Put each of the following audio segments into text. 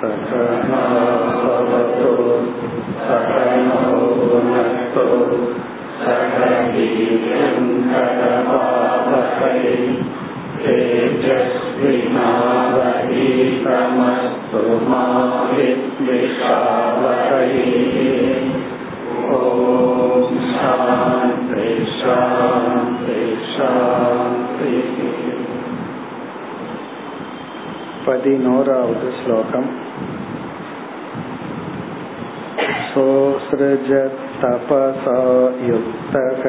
सकनाभवतु सकनो भुनक्तु सकवीर्यङ्करभावहै तेजस्विनावहीतमस्तु मा विद्विषावहै ॐ शान्ति शान्ति शान्तिः பதினோராவது श्लोकम् सोऽसृजत्तपसा युक्तः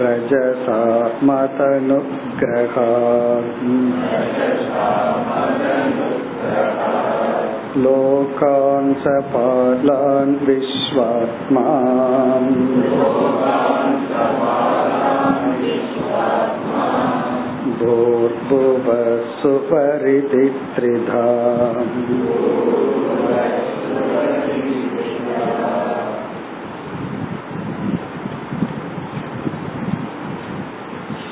रजसा मतनुग्रहात् लोकान् सपालान् विश्वात्मा भूर्भुवः सुपरिति त्रिधा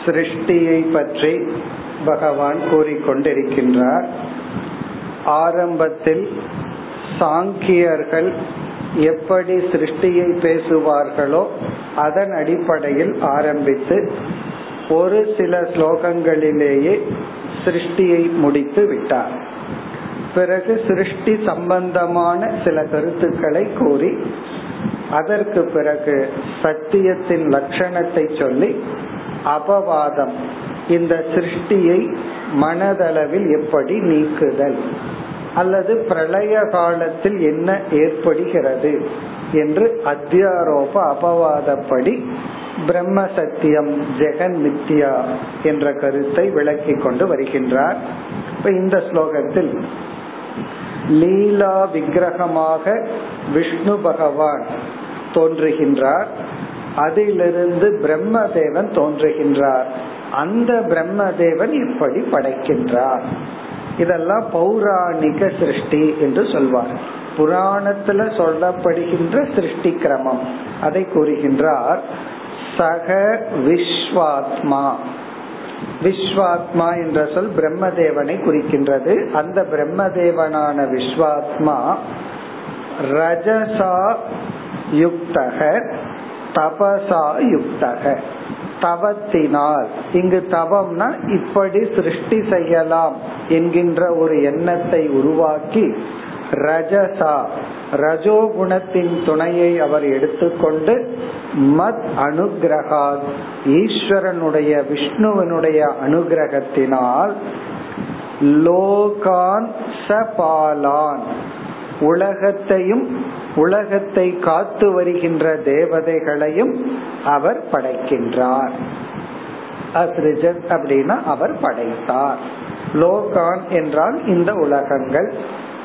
சிருஷ்டியை பற்றி பகவான் கூறிக்கொண்டிருக்கின்றார் ஆரம்பத்தில் சாங்கியர்கள் எப்படி சிருஷ்டியை பேசுவார்களோ அதன் அடிப்படையில் ஆரம்பித்து ஒரு சில ஸ்லோகங்களிலேயே சிருஷ்டியை முடித்து விட்டார். பிறகு சிருஷ்டி சம்பந்தமான சில கருத்துக்களை கூறி அதற்கு பிறகு சத்தியத்தின் லட்சணத்தை சொல்லி அபவாதம் இந்த சிருஷ்டியை மனதளவில் எப்படி நீக்குதல் அல்லது பிரளய காலத்தில் என்ன ஏற்படுகிறது என்று அத்தியாரோப அபவாதப்படி பிரம்ம சத்தியம் ஜெகன் மித்யா என்ற கருத்தை விளக்கி கொண்டு வருகின்றார். இப்ப இந்த ஸ்லோகத்தில் லீலா விக்கிரகமாக விஷ்ணு பகவான் தோன்றுகின்றார். அதிலிருந்து பிரம்மதேவன் தோன்றுகின்றார். அந்த பிரம்மதேவன் இப்படி படைக்கின்றார். இதெல்லாம் பௌராணிக சிருஷ்டி என்று சொல்வார். புராணத்துல சொல்லப்படுகின்ற சிருஷ்டி கிரமம். அதை கூறுகின்றார். சக விஸ்வாத்மா. விஸ்வாத்மா என்ற சொல் பிரம்மதேவனை குறிக்கின்றது. அந்த பிரம்மதேவனான விஸ்வாத்மா ரஜசா யுக்தக தபசா யுக்தக. தவத்தினால் இங்கு தவம்னா இப்படி சிருஷ்டி செய்யலாம் என்கின்ற ஒரு எண்ணத்தை உருவாக்கி ரஜசா ரஜோகுணத்தின் துணையை அவர் எடுத்துக்கொண்டு மத் அனுகிரகா ஈஸ்வரனுடைய விஷ்ணுவனுடைய அனுகிரகத்தினால் லோகான் சபாலான் உலகத்தையும் உலகத்தை காத்து வருகின்ற தேவதைகளையும் அவர் படைக்கின்றார். அஸ்ரிஜத் அப்படின்னா அவர் படைத்தார். லோகான் என்றால் இந்த உலகங்கள்.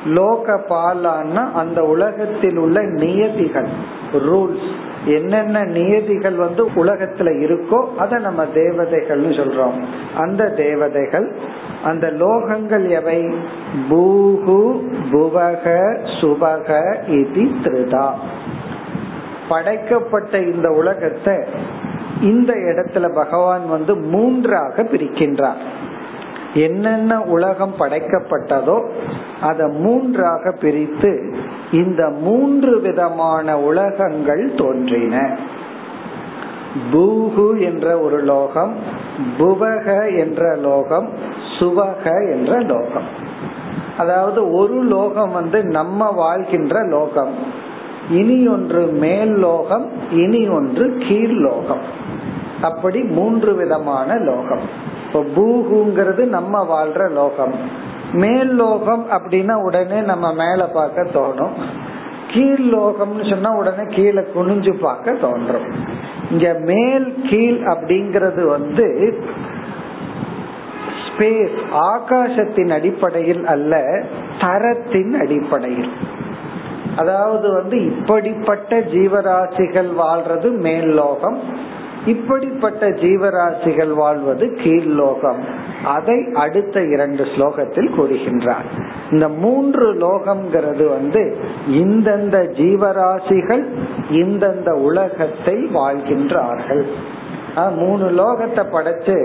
லோக பாலான்னா அந்த உலகத்தில் உள்ள நியதிகள் ரூல்ஸ் என்னென்ன நியதிகள் வந்து உலகத்துல இருக்கோ அதை நம்ம தேவதைகள்னு சொல்றோம். அந்த தேவதைகள் அந்த லோகங்கள் எவை? பூகு புவக சுபக இது திருதா. படைக்கப்பட்ட இந்த உலகத்தை இந்த இடத்துல பகவான் வந்து மூன்றாக பிரிக்கின்றார். என்னென்ன உலகம் படைக்கப்பட்டதோ அதை மூன்றாக பிரித்து இந்த மூன்று விதமான உலகங்கள் தோன்றின. பூகு என்ற ஒரு லோகம் புவக என்ற லோகம் சுவக என்ற லோகம். அதாவது ஒரு லோகம் வந்து நம்ம வாழ்கின்ற லோகம். இனி ஒன்று மேல் லோகம் இனி ஒன்று கீழ் லோகம். அப்படி மூன்று விதமான லோகம். இப்போ பூகுங்கிறது நம்ம வாழ்ற லோகம். மேல் லோகம் அப்படின்னா உடனே நம்ம மேல பார்க்க தோணும். கீழ் லோகம்னு சொன்னா உடனே கீழே குனிஞ்சு பார்க்க தோன்றும். இங்க மேல் கீழ் அப்படிங்கறது வந்து ஸ்பேஸ் ஆகாசத்தின் அடிப்படையில் அல்ல தரத்தின் அடிப்படையில். அதாவது வந்து இப்படிப்பட்ட ஜீவராசிகள் வாழ்றது மேல் லோகம் இப்படிப்பட்ட ஜீவராசிகள் வாழ்வது கீழ் லோகம் அதை அடுத்த இரண்டு ஸ்லோகத்தில் கூறுகின்றார். இந்த மூன்று லோகம்ங்கிறது வந்து இந்தந்த ஜீவராசிகள் இந்தந்த உலகத்தை வாழ்கின்றார்கள். மூணு லோகத்தை படைச்சு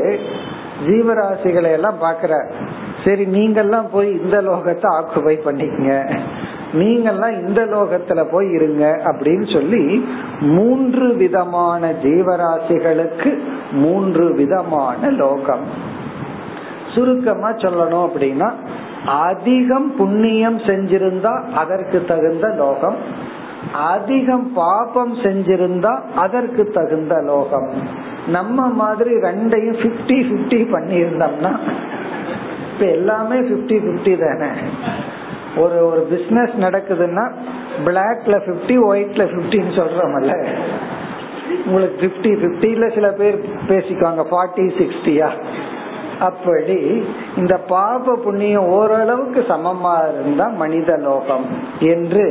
ஜீவராசிகளை எல்லாம் பாக்குற சரி நீங்கெல்லாம் போய் இந்த லோகத்தை ஆக்குபை பண்ணிக்கங்க. நீங்கெல்லாம் இந்த லோகத்துல போய் இருங்க அப்படின்னு சொல்லி மூன்று விதமான ஜீவராசிகளுக்கு மூன்று விதமான லோகம். சுருக்கமா சொல்லணும் அப்படின்னா அதிகம் புண்ணியம் செஞ்சிருந்தா அதற்கு தகுந்த லோகம். அதிகம் பாபம் செஞ்சிருந்தா அதற்கு தகுந்த லோகம். நம்ம மாதிரி ரெண்டையும் பிப்டி பிப்டி பண்ணியிருந்தோம்னா இப்ப எல்லாமே பிப்டி பிப்டி தானே? ஒரு ஒரு பிசினஸ் நடக்குதுன்னா பிளாக்ல பிப்டி ஒயிட்ல பிப்டின்னு சொல்றோம்ல. உங்களுக்கு பிப்டி பிப்டில சில பேர் பேசிக்குவாங்க ஃபார்ட்டி சிக்ஸ்டியா அப்படி இந்த பாப புண்ணியம் ஓரளவுக்கு சமமா இருந்தா மனித லோகம் என்று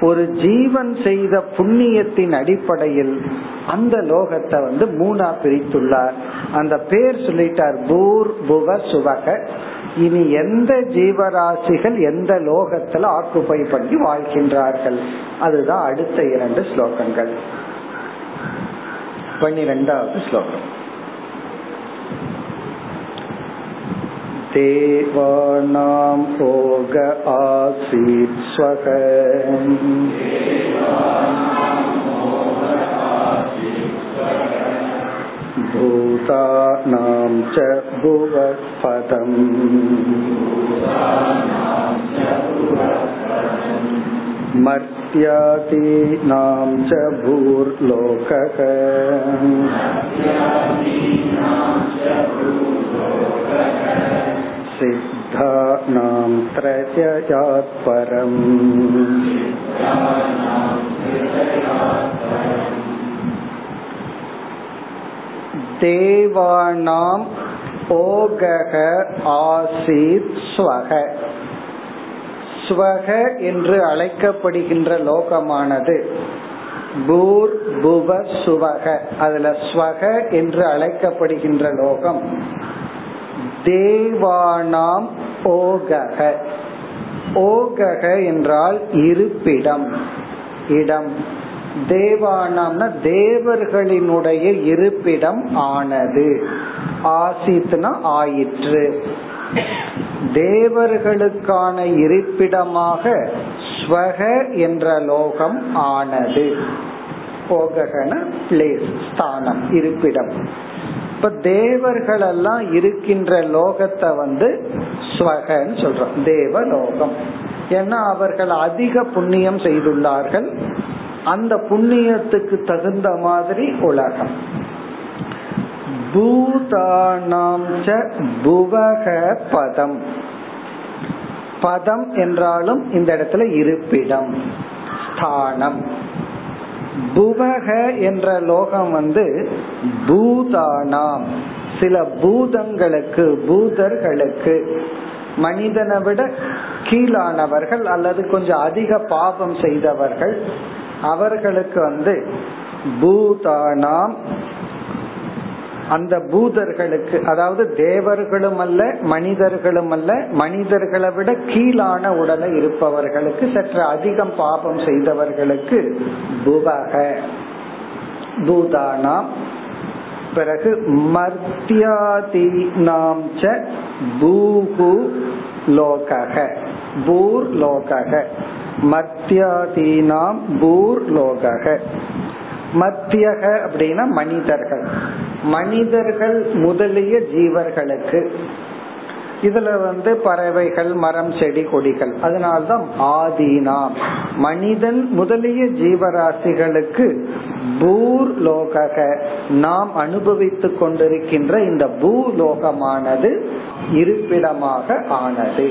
ஒரு ஜீவன் செய்த புண்ணியத்தின் அடிப்படையில் அந்த லோகத்தை வந்து மூணா பிரித்துள்ளார். அந்த பேர் சொல்லிட்டார் பூர் புவ சுவக. இனி எந்த ஜீவராசிகள் எந்த லோகத்துல ஆக்குப்பை பண்ணி வாழ்கின்றார்கள் அதுதான் அடுத்த இரண்டு ஸ்லோகங்கள் பன்னிரெண்டாவது ஸ்லோகம் देवानां भोग आसीत् स्वः भूतानां च भुवपदम्। मर्त्यादीनां च भूर्लोकः सिद्धानां தேவானாம் ஓகக ஆசீத் ஸ்வக. ஸ்வக என்று அழைக்கப்படுகின்ற லோகமானது. பூர் புவ சுவக. அதுல ஸ்வக என்று அழைக்கப்படுகின்ற லோகம். தேவானாம் ஓகக ஓகக என்றால் இருப்பிடம் இடம். தேவானாம்னா தேவர்களினுடைய இருப்பிடம் ஆனது. ஆசித்னா ஆயிற்று. தேவர்களுக்கான இருப்பிடமாக ஸ்வக என்ற லோகம் ஆனது. போககன பிளேஸ் ஸ்தானம் இருப்பிடம். இப்ப தேவர்கள் எல்லாம் இருக்கின்ற லோகத்தை வந்து ஸ்வகன்னு சொல்றோம். தேவலோகம். ஏன்னா அவர்கள் அதிக புண்ணியம் செய்துள்ளார்கள். அந்த புண்ணியத்துக்கு தகுந்த மாதிரி உலகம். பூதானாம் புவக பதம். பதம் என்றாலும் இந்த இடத்துல இருப்பிடம் ஸ்தானம். புவக என்ற லோகம் வந்து பூதானாம். சில பூதங்களுக்கு பூதர்களுக்கு மனிதனை விட கீழானவர்கள் அல்லது கொஞ்சம் அதிக பாபம் செய்தவர்கள் அவர்களுக்கு வந்து பூதானாம். அந்த பூதர்களுக்கு அதாவது தேவர்களும் அல்ல மனிதர்களும் அல்ல மனிதர்களை விட கீழான உடலை இருப்பவர்களுக்கு சற்று அதிகம் பாபம் செய்தவர்களுக்கு புவக பூதானாம். பிறகு மர்த்தியாதி நாம் பூகு லோகக பூர் லோகக. மத்தியாதீனாம் பூர் லோகக மத்தியக அப்படின்னா மனிதர்கள். மனிதர்கள் முதலிய ஜீவர்களுக்கு. இதுல வந்து பறவைகள் மரம் செடி கொடிகள். அதனால்தான் ஆதீனாம். மனிதன் முதலிய ஜீவராசிகளுக்கு பூர் லோக நாம் அனுபவித்துக் கொண்டிருக்கின்ற இந்த பூலோகமானது இருப்பிடமாக ஆனது.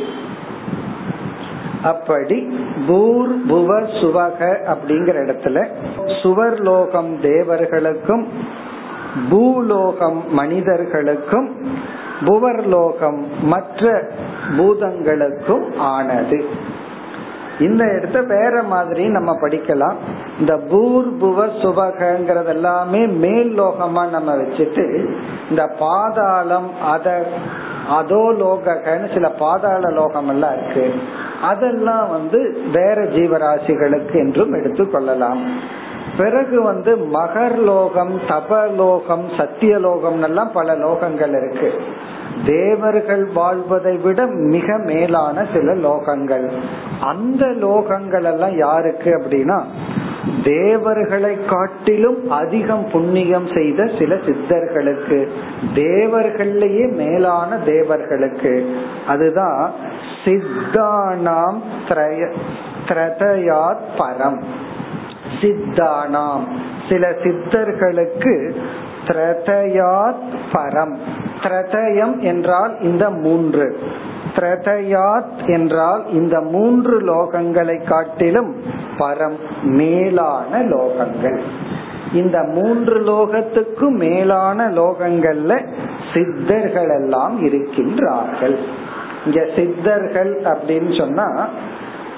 அப்படி பூர் புவ சுவக அப்படிங்கிற இடத்துல சுவர் லோகம் தேவர்களுக்கும் பூலோகம் மனிதர்களுக்கும் புவர்லோகம் மற்ற பூதங்களுக்கும் ஆனது. இந்த இடத்த வேற மாதிரி நம்ம படிக்கலாம். இந்த பூர் புவ சுபகங்கிறது எல்லாமே மேல் லோகமா நம்ம வச்சுட்டு இந்த பாதாளம் அத அதோ லோகன்னு சில பாதாள லோகம் எல்லாம் இருக்கு. அதெல்லாம் வந்து வேற ஜீவராசிகளுக்கு என்றும் எடுத்துக்கொள்ளலாம் பிறகு வந்து மகர் லோகம் தபலோகம் சத்தியலோகம் எல்லாம் பல லோகங்கள் இருக்கு. தேவர்கள் வாழ்வதை விட மிக மேலான சில லோகங்கள். அந்த லோகங்கள் எல்லாம் யாருக்கு அப்படின்னா தேவர்களை காட்டிலும் அதிகம் புண்ணியம் செய்த சில சித்தர்களுக்கு தேவர்கள்லயே மேலான தேவர்களுக்கு. அதுதான் சித்தானாம் திரதயாத் பரம். சித்தானாம். சில சித்தர்களுக்கு திரதயாத் பரம். திரதயம் என்றால் இந்த மூன்று. திரதயாத் என்றால் இந்த மூன்று லோகங்களை காட்டிலும் பரம் மேலான லோகங்கள். இந்த மூன்று லோகத்துக்கும் மேலான லோகங்கள்ல சித்தர்கள் எல்லாம் இருக்கின்றார்கள். இங்க சித்தர்கள் அப்படின்னு சொன்னா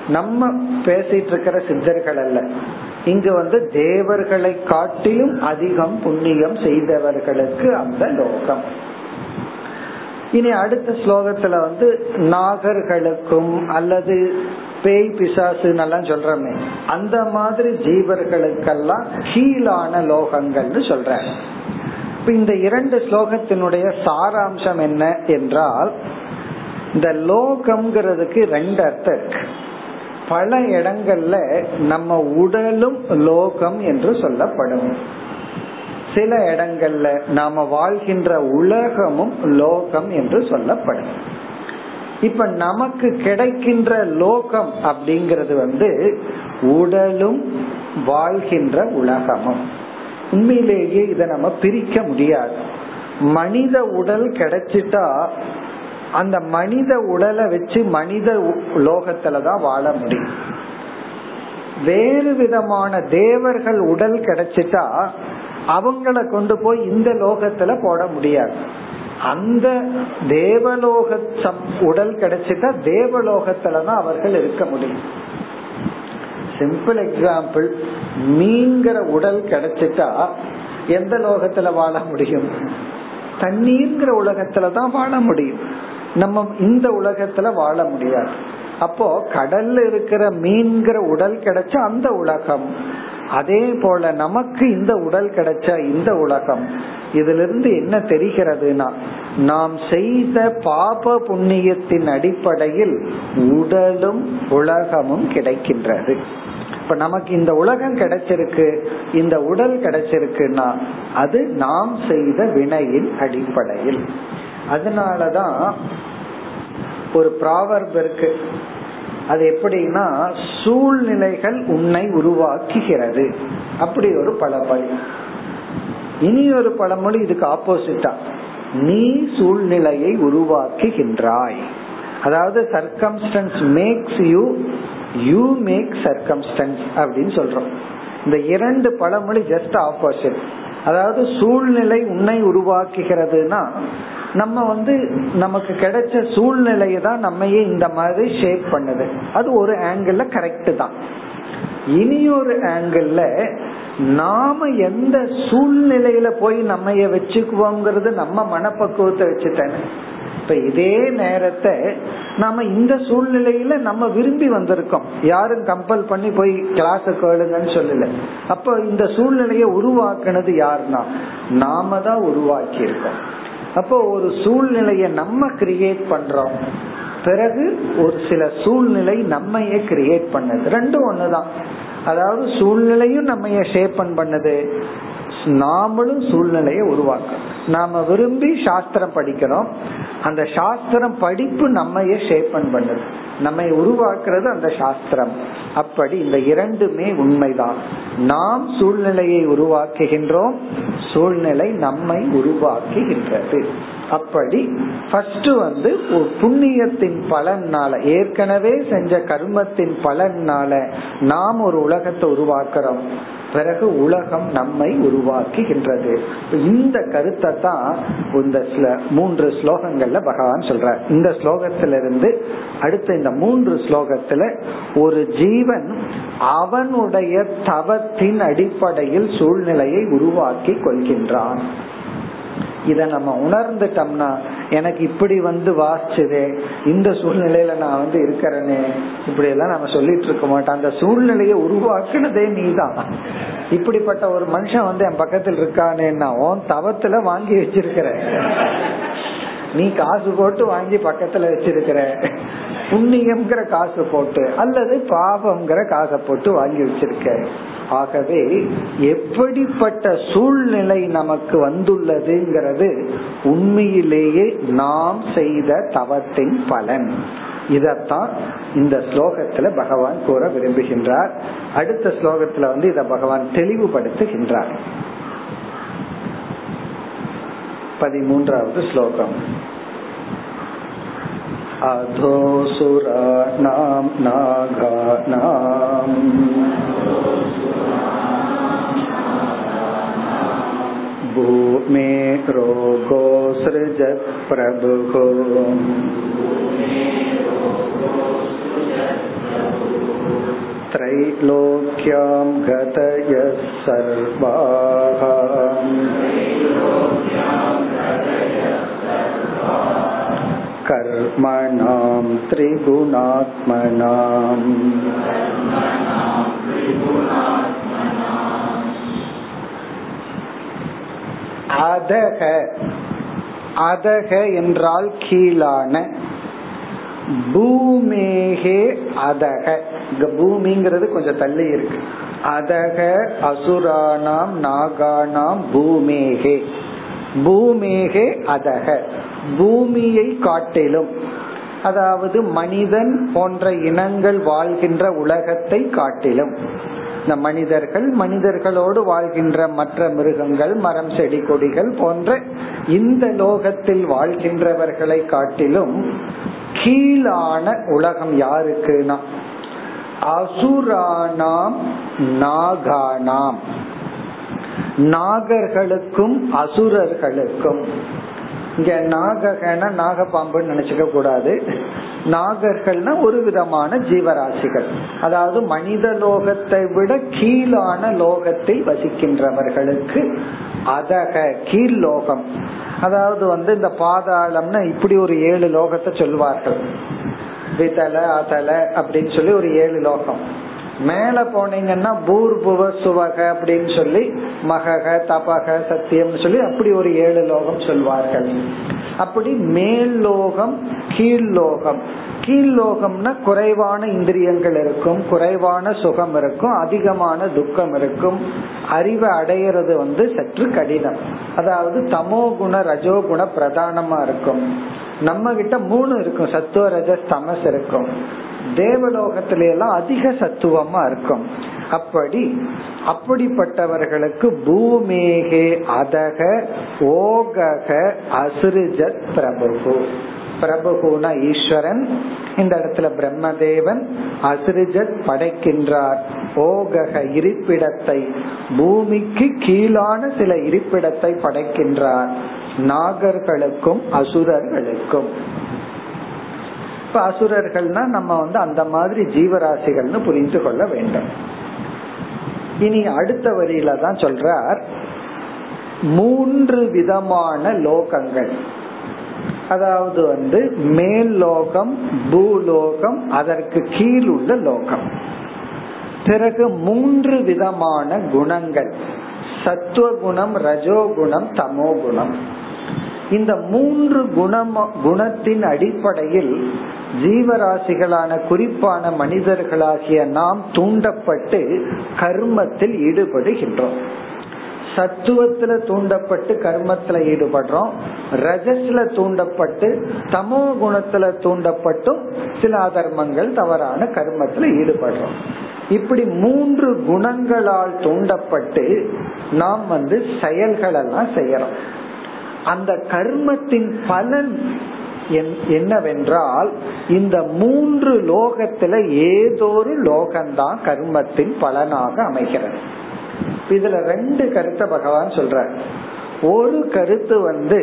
நம்ம பேசிட்டு இருக்கிற சித்தர்கள் அல்ல. இங்கு வந்து தேவர்களை காட்டிலும் அதிகம் புண்ணியம் செய்தவர்களுக்கு அந்த லோகம். இனி அடுத்த ஸ்லோகத்துல வந்து நாகர்களுக்கும் அல்லது பேய் பிசாசு எல்லாம் சொல்றமே அந்த மாதிரி ஜீவர்களுக்கெல்லாம் கீழான லோகங்கள்னு சொல்ற இந்த இரண்டு ஸ்லோகத்தினுடைய சாராம்சம் என்ன என்றால் இந்த லோகம்ங்கிறதுக்கு ரெண்டு அர்த்தம் இருக்கு. பல இடங்கள்ல நம்ம உடலும் லோகம் என்று சொல்லப்படும். சில இடங்கள்ல நாம வாழ்கின்ற உலகமும் லோகம் என்று சொல்லப்படும். இப்ப நமக்கு கிடைக்கின்ற லோகம் அப்படிங்கிறது வந்து உடலும் வாழ்கின்ற உலகமும். உண்மையிலேயே இதை நம்ம பிரிக்க முடியாது. மனித உடல் கிடைச்சிட்டா அந்த மனித உடலை வச்சு மனித லோகத்துலதான் வாழ முடியும். வேறு விதமான தேவர்கள் உடல் கிடைச்சிட்டா அவங்கள கொண்டு போய் இந்த லோகத்துல போட முடியாது. அந்த தேவலோக உடல் கிடைச்சிட்டா தேவலோகத்துலதான் அவர்கள் இருக்க முடியும். சிம்பிள் எக்ஸாம்பிள் மீன்கிற உடல் கிடைச்சிட்டா எந்த லோகத்துல வாழ முடியும்? தண்ணீர்ங்கிற உலகத்துலதான் வாழ முடியும். நம்ம இந்த உலகத்துல வாழ முடியாது. அப்போ கடல்ல இருக்கிற மீன்கிற உடல் கிடைச்சா அந்த உலகம். அதே போல நமக்கு இந்த உடல் கிடைச்ச இந்த உலகம். இதுல இருந்து என்ன தெரிகிறதுனா நாம் செய்த பாப புண்ணியத்தின் அடிப்படையில் உடலும் உலகமும் கிடைக்கின்றது. இப்ப நமக்கு இந்த உலகம் கிடைச்சிருக்கு இந்த உடல் கிடைச்சிருக்குன்னா அது நாம் செய்த வினையின் அடிப்படையில். அதனாலதான் ஒரு ப்ராவர்ப் இருக்கு. அது எப்படின்னா சூழ்நிலைகள் உன்னை உருவாக்குகிறது. அப்படி ஒரு பழமொழி. இனி ஒரு பழமொழி இதுக்கு ஆப்போசிட்டா நீ சூழ்நிலையை உருவாக்குகின்றாய். அதாவது circumstance makes you you make circumstance அப்படின்னு சொல்றோம். இந்த இரண்டு பழமொழி ஜஸ்ட் ஆப்போசிட் அதாவது சூழ்நிலை உன்னை உருவாக்குகிறதுனா நம்ம வந்து நமக்கு கிடைச்ச சூழ்நிலையை தான் நம்மையே இந்த மாதிரி ஷேப் பண்ணுது. அது ஒரு ஆங்கிள் கரெக்ட் தான். இனி ஒரு ஆங்கிள் நாம எந்த சூழ்நிலையில போய் நம்ம வச்சுக்குவோங்கிறது நம்ம மனப்பக்குவத்தை வச்சுட்டேன் இப்ப இதே நேரத்தை நாம இந்த சூழ்நிலையில நம்ம விரும்பி வந்திருக்கோம். யாரும் கம்பல் பண்ணி போய் கிளாஸ் கேளுங்கன்னு சொல்லல. அப்ப இந்த சூழ்நிலையை உருவாக்குனது யாருன்னா நாம தான் உருவாக்கி இருக்கோம் அப்போ ஒரு சூழ்நிலையை நம்ம கிரியேட் பண்றோம். பிறகு ஒரு சில சூழ்நிலை நம்மையே கிரியேட் பண்ணது. ரெண்டும் ஒண்ணுதான். அதாவது சூழ்நிலையும் நம்ம ஷேப்பன் பண்ணது. நாமளும் சூழ்நிலையை உருவாக்கணும். நாம விரும்பி சாஸ்திரம் படிக்கிறோம். அந்த சாஸ்திரம் படிப்பு நம்மையே ஷேப்பன் பண்ணுது. நம்மை உருவாக்குறது அந்த சாஸ்திரம். அப்படி இந்த இரண்டுமே உண்மைதான். நாம் சூழ்நிலையை உருவாக்குகின்றோம். சூழ்நிலை நம்மை உருவாக்குகின்றது. அப்படி ஃபர்ஸ்ட் வந்து ஒரு புண்ணியத்தின் பலனால ஏற்கனவே செஞ்ச கர்மத்தின் பலனால நாம் ஒரு உலகத்தை உருவாக்குறோம். பிறகு உலகம் நம்மை உருவாக்குகின்றது. இந்த கருத்தை தான் இந்த மூன்று ஸ்லோகங்கள்ல பகவான் சொல்ற இந்த ஸ்லோகத்திலிருந்து அடுத்த இந்த மூன்று ஸ்லோகத்துல ஒரு ஜீவன் அவனுடைய தவத்தின் அடிப்படையில் சூழ்நிலையை உருவாக்கி கொள்கின்றான். இத நம்ம உணர்ந்துட்டோம்னா எனக்கு இப்படி வந்து வாசிச்சதே இந்த சூழ்நிலையில நான் வந்து இருக்கிறேனே இப்படி எல்லாம் நம்ம சொல்லிட்டு இருக்க மாட்டோம். அந்த சூழ்நிலையை உருவாக்குனதே நீதான். இப்படிப்பட்ட ஒரு மனுஷன் வந்து என் பக்கத்தில் இருக்கானேன்னா உன் தவத்துல வாங்கி வச்சிருக்கிற. நீ காசு போட்டு வாங்கி பக்கத்துல வச்சிருக்கிற. புண்ணியம்ங்கிற காசு போட்டு அல்லது பாபம்ங்கிற காசை போட்டு வாங்கி வச்சிருக்க. ஆகவே எப்படிப்பட்ட சூழ்நிலை நமக்கு வந்துள்ளதுங்கிறது உண்மையிலேயே நாம் செய்த தவத்தின் பலன். இதத்தான் இந்த ஸ்லோகத்துல பகவான் கூற விரும்புகின்றார். அடுத்த ஸ்லோகத்துல வந்து இத பகவான் தெளிவுபடுத்துகின்றார். பதிமூன்றாவது ஸ்லோகம். अधोऽसुराणां नागानाम् भूमे रोगोऽसृजत् प्रभुः। त्रैलोक्यां गतयः सर्वाः। कर्मणां त्रिगुणात्मनाम् அதக அதக என்றால் கீழான பூமேகே அதக இங்க பூமிங்கிறது கொஞ்சம் தள்ளி இருக்கு அதக அசுரானாம் நாகானாம் பூமேகே பூமேகே அதக பூமியை காட்டிலும் அதாவது மனிதன் போன்ற இனங்கள் வாழ்கின்ற உலகத்தை காட்டிலும் இந்த மனிதர்கள் மனிதர்களோடு வாழ்கின்ற மற்ற மிருகங்கள் மரம் செடி கொடிகள் போன்ற இந்த லோகத்தில் வாழ்கின்றவர்களை காட்டிலும் கீழான உலகம் யாருக்குனா அசுரானாம் நாகானாம். நாகர்களுக்கும் அசுரர்களுக்கும். இங்க நாககன நாகப்பாம்புன்னு நினைச்சுக்க கூடாது. நாகர்கள்னா ஒரு விதமான ஜீவராசிகள். அதாவது மனித லோகத்தை விட கீழான லோகத்தில் வசிக்கின்றவர்களுக்கு அதக கீழ் லோகம். அதாவது வந்து இந்த பாதாளம்னா இப்படி ஒரு ஏழு லோகத்தை சொல்வார்கள். விதல அதல அப்படின்னு சொல்லி ஒரு ஏழு லோகம். மேல போனீங்கன்னா பூர்புவ சுவக அப்படின்னு சொல்லி மகக தபக சத்தியம் சொல்லி அப்படி ஒரு ஏழு லோகம் சொல்வார்கள். அப்படி மேல் லோகம் கீழ் லோகம். கீழ் லோகம்னா குறைவான இந்திரியங்கள் இருக்கும் குறைவான சுகம் இருக்கும் அதிகமான துக்கம் இருக்கும். அறிவை அடையிறது வந்து சற்று கடினம். அதாவது தமோ குண ரஜோ குண பிரதானமா இருக்கும். நம்ம கிட்ட மூணு இருக்கும். சத்துவ ரஜஸ் தமஸ் இருக்கும். தேவலோகத்தில எல்லாம் அதிக சத்துவமா இருக்கும். அப்படி அப்படிப்பட்டவர்களுக்கு பூமேகே அதக ஓகக அசுரிஜத் பிரபு பிரபுனா ஈஸ்வரன் இந்த இடத்துல பிரம்மதேவன் அசிரிஜத் படைக்கின்றார். ஓகக இருப்பிடத்தை பூமிக்கு கீழான சில இருப்பிடத்தை படைக்கின்றார். நாகர்களுக்கும் அசுரர்களுக்கும். இப்ப அசுரர்கள்னா நம்ம வந்து அந்த மாதிரி ஜீவராசிகள்னு புரிந்து கொள்ள வேண்டும். இனி அடுத்த வரியில தான் சொல்றார் மூன்று விதமான லோகங்கள். அதாவது வந்து மேல் லோகம் பூலோகம் அதற்கு கீழ் உள்ள லோகம். பிறகு மூன்று விதமான குணங்கள். சத்துவ குணம் ரஜோகுணம் தமோ குணம் இந்த மூன்று குணம் குணத்தின் அடிப்படையில் ஜீவராசிகளான குறிப்பான மனிதர்களாகிய நாம் தூண்டப்பட்டு கர்மத்தில் ஈடுபடுகின்றோம். சத்துவத்துல தூண்டப்பட்டு கர்மத்துல ஈடுபடுறோம். ரஜஸ்ல தூண்டப்பட்டு தமோ குணத்துல தூண்டப்பட்டும் சில அதர்மங்கள் தவறான கர்மத்துல ஈடுபடுறோம். இப்படி மூன்று குணங்களால் தூண்டப்பட்டு நாம் வந்து செயல்கள் எல்லாம் செய்யறோம். அந்த கர்மத்தின் பலன் என்னவென்றால் இந்த மூன்று லோகத்துல ஏதோரு லோகம்தான் கர்மத்தின் பலனாக அமைகிறது. இதுல ரெண்டு கருத்தை பகவான் சொல்ற ஒரு கருத்து வந்து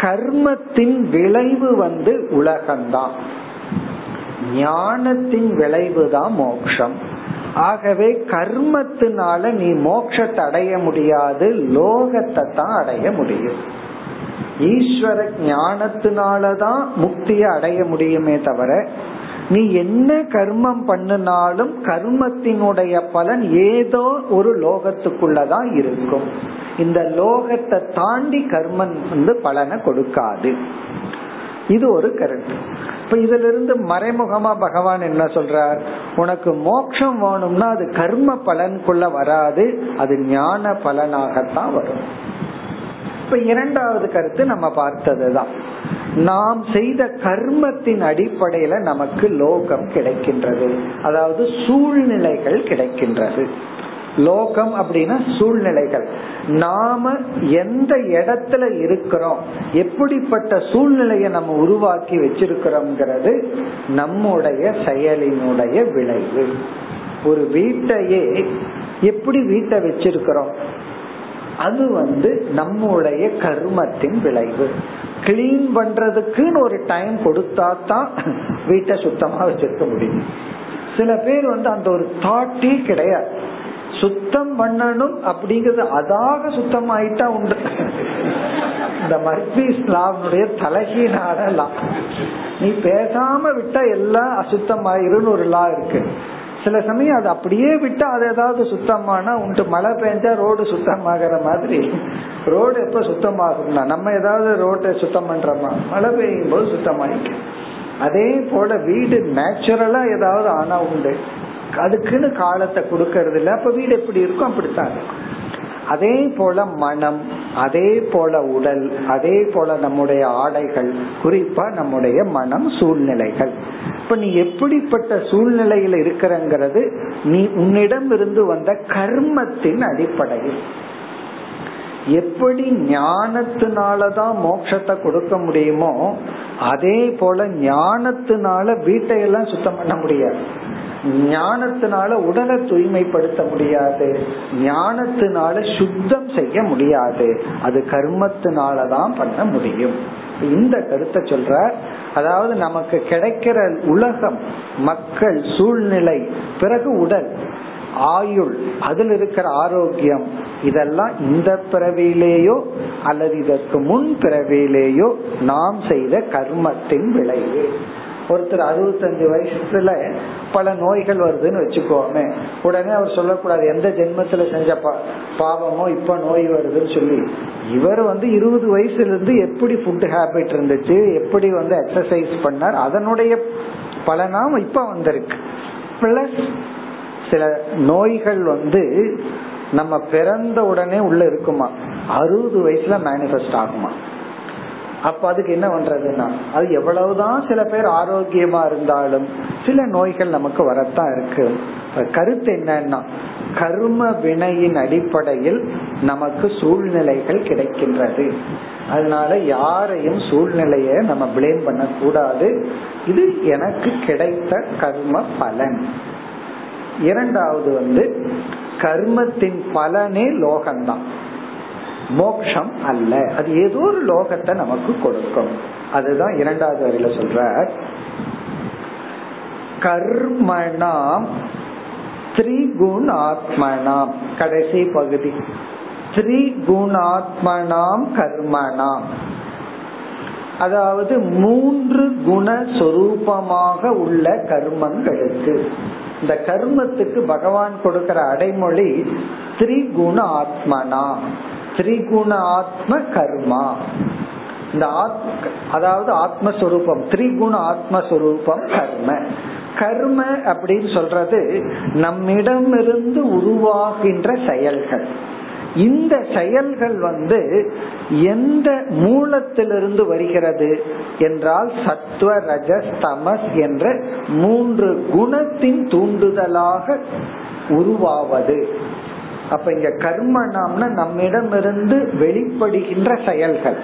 கர்மத்தின் விளைவு வந்து உலகம்தான். ஞானத்தின் விளைவு தான் மோக்ஷம். ஆகவே கர்மத்தினால நீ மோட்சத்தை அடைய முடியாது லோகத்தை தான் அடைய முடியும். ஈஸ்வர ஞானத்தினாலதான் முக்தியை அடைய முடியுமே தவிர நீ என்ன கர்மம் பண்ணினாலும் கர்மத்தினுடைய பலன் ஏதோ ஒரு லோகத்துக்குள்ளதான் இருக்கும். இந்த லோகத்தை தாண்டி கர்மம் வந்து பலனை கொடுக்காது. இது ஒரு கருத்து. இப்ப இதுல இருந்து மறைமுகமா பகவான் என்ன சொல்றார்? உனக்கு மோட்சம் வேணும்னா அது கர்ம பலனுக்குள்ள வராது அது ஞான பலனாகத்தான் வரும். இப்ப இரண்டாவது கருத்து நம்ம பார்த்ததுதான். நாம் செய்த கர்மத்தின் அடிப்படையில நமக்கு லோகம் கிடைக்கின்றது. அதாவது சூழ்நிலைகள் கிடைக்கின்றது. லோகம் அப்படின்னா சூழ்நிலைகள். நாம எந்த இடத்துல இருக்கிறோம் எப்படிப்பட்ட சூழ்நிலையை நம்ம உருவாக்கி வச்சிருக்கிறோம்ங்கிறது நம்முடைய செயலினுடைய விளைவு. ஒரு வீட்டையே எப்படி வீட்டை வச்சிருக்கிறோம்? அது வந்து நம்முடைய கர்மத்தின் விளைவு. கிளீன் பண்றதுக்குன்னு ஒரு டைம் கொடுத்தா தான் வீட்டை சுத்தமா வச்சிருக்க முடியும். சில பேர் வந்து அந்த ஒரு தாட்டே கிடையாது. சுத்தம் பண்ணணும் அப்படிங்கறது அதாக சுத்தம் ஆயிட்டா உண்டு. இந்த மர்பீஸ் லாவனுடைய தலைகீனால நீ பேசாம விட்டா எல்லாம் அசுத்தமாயிருன்னு ஒரு லா இருக்கு. சில சமயம் அது அப்படியே விட்டா அது ஏதாவது சுத்தமானா உண்டு. மழை பெஞ்சா ரோடு சுத்தமாகிற மாதிரி. ரோடு எப்ப சுத்தமாகும்னா நம்ம ஏதாவது ரோட்டை சுத்தம் பண்றோமா? மழை பெய்யும் போது சுத்தமாயிருக்கு அதே போல வீடு நேச்சுரலா ஏதாவது ஆனா உண்டு. அதுக்குன்னு காலத்தை கொடுக்கறது இல்ல அப்ப வீடு எப்படி இருக்கும் அப்படித்தான் அதே போல மனம் அதே போல உடல் அதே போல நம்முடைய ஆடைகள் குறிப்பா நம்முடைய மனம் சூழ்நிலைகள். இப்ப நீ எப்படிப்பட்ட சூழ்நிலையில இருக்கிறங்கிறது நீ உன்னிடம் இருந்து வந்த கர்மத்தின் அடிப்படையில். எப்படி ஞானத்தினாலதான் மோட்சத்தை கொடுக்க முடியுமோ அதே போல ஞானத்தினால வீட்டையெல்லாம் சுத்தம் பண்ண முடியாது. ஞானத்தினால உடலை தூய்மைப்படுத்த முடியாது. ஞானத்தினால சுத்தம் செய்ய முடியாது. அது கர்மத்தினாலதான் பண்ண முடியும். இந்த கருத்தை சொல்ற அதாவது நமக்கு கிடைக்கிற உலகம் மக்கள் சூழ்நிலை பிறகு உடல் ஆயுள் அதில் இருக்கிற ஆரோக்கியம் இதெல்லாம் இந்த பிறவியிலேயோ அல்லது இதற்கு முன் பிறவியிலேயோ நாம் செய்த கர்மத்தின் விளைவு. ஒருத்தர் அறுபத்தஞ்சு வயசுல பல நோய்கள் வருதுன்னு வச்சுக்கோமே. உடனே அவர் சொல்லக்கூடாது எந்த ஜென்மத்துல செஞ்ச பாவமோ இப்ப நோய் வருதுன்னு சொல்லி. இவர் வந்து இருபது வயசுல இருந்து எப்படி ஃபுட் ஹேபிட் இருந்துச்சு எப்படி வந்து எக்ஸசைஸ் பண்ணார் அதனுடைய பலனாம் இப்ப வந்திருக்கு. பிளஸ் சில நோய்கள் வந்து நம்ம பிறந்த உடனே உள்ள இருக்குமா? அறுபது வயசுல மேனிஃபெஸ்ட் ஆகுமா? அப்ப அதுக்கு என்ன பண்றதுன்னா அது எவ்வளவுதான் சில பேர் ஆரோக்கியமா இருந்தாலும் சில நோய்கள் நமக்கு வரத்தான் இருக்கு. கருத்து என்னன்னா கர்ம வினையின் அடிப்படையில் நமக்கு சூழ்நிலைகள் கிடைக்கின்றது. அதனால யாரையும் சூழ்நிலைய நம்ம பிளேம் பண்ண கூடாது இது எனக்கு கிடைத்த கர்ம பலன். இரண்டாவது வந்து கர்மத்தின் பலனே லோகம்தான். மோக்ஷம் அல்ல. அது ஏதோ ஒரு லோகத்தை நமக்கு கொடுக்கும். அதுதான் இரண்டாவது வரையில சொல்ற. கர்மணாம் திரிகுணாத்மனாம். கடைசி பகுதி. திரிகுணாத்மனாம் கர்மணாம். அதாவது மூன்று குண சொரூபமாக உள்ள கர்மங்களுக்கு. இந்த கர்மத்துக்கு பகவான் கொடுக்கிற அடைமொழி திரிகுண ஆத்மனா திரிகுண ஆத்ம கர்மா. இந்த அதாவது ஆத்மஸ்வரூபம் திரிகுண ஆத்மஸ்வரூபம் கர்ம. கர்ம அப்படின்னு சொல்றது நம்மிடமிருந்து உருவாகின்ற செயல்கள். இந்த செயல்கள் வந்து எந்த மூலத்திலிருந்து வருகிறது என்றால் சத்வ ரஜஸ் தமஸ் என்ற மூன்று குணத்தின் தூண்டுதலாக உருவாவது. அப்ப இங்க கர்மணம்னா நம்மிடமிருந்து வெளிப்படுகின்ற செயல்கள்.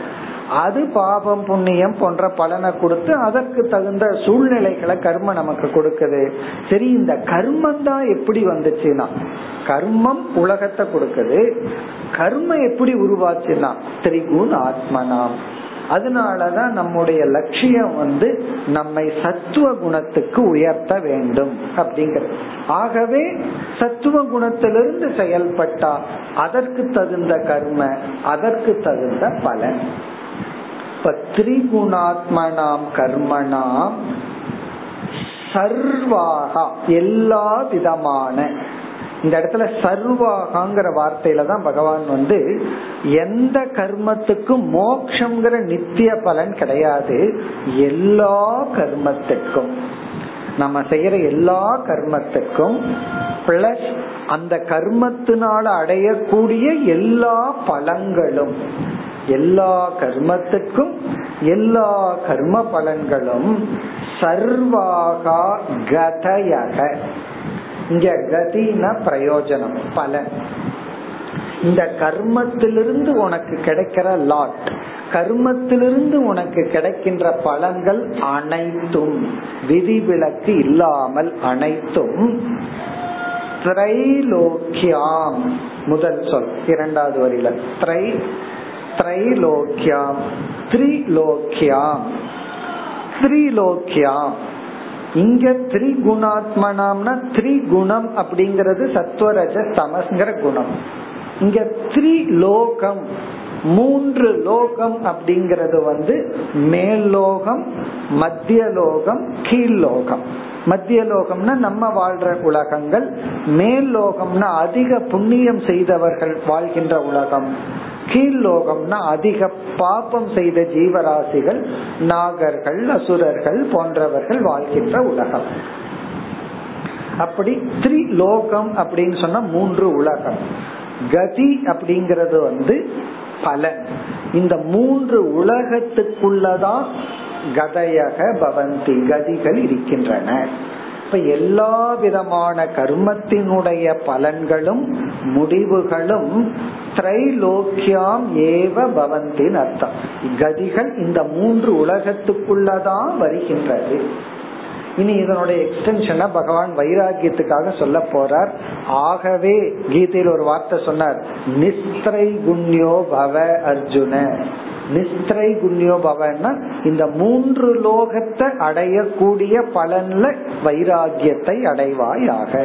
அது பாபம் புண்ணியம் போன்ற பலனை கொடுத்து அதற்கு தகுந்த சூழ்நிலைகளை கர்ம நமக்கு கொடுக்குது. சரி இந்த கர்மம் தான் எப்படி வந்துச்சுன்னா கர்மம் உலகத்தை கொடுக்குது. கர்மம் எப்படி உருவாச்சுன்னா திரிகுண் ஆத்மனாம் அதனாலதான் நம்முடைய லட்சியம் வந்து நம்மை சத்துவ குணத்துக்கு உயர்த்த வேண்டும் அப்படிங்கிறது. ஆகவே சத்துவ குணத்திலிருந்து செயல்பட்டா அதற்கு தகுந்த கர்ம அதற்கு தகுந்த பலன். இப்ப திரிகுணாத்மனாம் கர்மனாம் சர்வாகா எல்லா விதமான இந்த இடத்துல சர்வாகாங்கிற வார்த்தையில தான் பகவான் வந்து எந்த கர்மத்துக்கும் மோக்ஷங்கிற நித்திய பலன் கிடையாது எல்லா கர்மத்துக்கும். நம்ம செய்யற எல்லா கர்மத்துக்கும் பிளஸ் அந்த கர்மத்தினால அடையக்கூடிய எல்லா பலங்களும் எல்லா கர்மத்துக்கும் எல்லா கர்ம பலன்களும் சர்வாகா கதையக. இங்க கதினா பிரயோஜனம் பலன். இந்த கர்மத்திலிருந்து உனக்கு கிடைக்கிற லாட் கர்மத்திலிருந்து உனக்கு கிடைக்கின்ற பலன்கள் அனைத்தும் விதிவிலக்கு இல்லாமல் அனைத்தும் திரைலோக்கியாம் முதல் சொல் இரண்டாவது வரியில. திரை திரைலோக்கியாம் த்ரிலோக்கியாம் த்ரிலோக்கியாம் இங்க திரிகுணாத்மனாம்னா திரிகுணம் அப்படிங்கறது சத்வரஜ தமஸ்ங்கிற குணம். இங்க த்ரிலோகம் மூன்று லோகம் அப்படிங்கறது வந்து மேல் லோகம் மத்திய லோகம் கீழ் லோகம் மத்திய லோகம்னா நம்ம வாழ்ற உலகங்கள் மேல் லோகம்னா அதிக புண்ணியம் செய்தவர்கள் வாழ்கின்ற உலகம். கீழ்லோகம்னா அதிக பாப்பம் செய்த ஜீவராசிகள் நாகர்கள் அசுரர்கள் போன்றவர்கள் வாழ்கின்ற உலகம். அப்படி த்ரிலோகம் அப்படின்னு சொன்னா மூன்று உலகம். கதி அப்படிங்கறது வந்து பலன். இந்த மூன்று உலகத்துக்குள்ளதான் கதையக பவந்தி கதிகள் இருக்கின்றன. இப்ப எல்லா விதமான கர்மத்தினுடைய பலன்களும் முடிவுகளும் திரைலோக்கியாம் ஏவ பவந்தின் அர்த்தம். கதிகள் இந்த மூன்று உலகத்துக்குள்ளதான் வருகின்றது. இனி இதனுடைய எக்ஸ்டென்ஷனை பகவான் வைராக்கியத்துக்காக சொல்ல போறார். ஆகவே கீதையில் ஒரு வார்த்தை சொன்னார். நிஸ்திரை குண்யோ பவ அர்ஜுன. நிஸ்திரை குண்யோ பவன்னா இந்த மூன்று லோகத்தை அடையக்கூடிய பலன்ல வைராகியத்தை அடைவாயாக.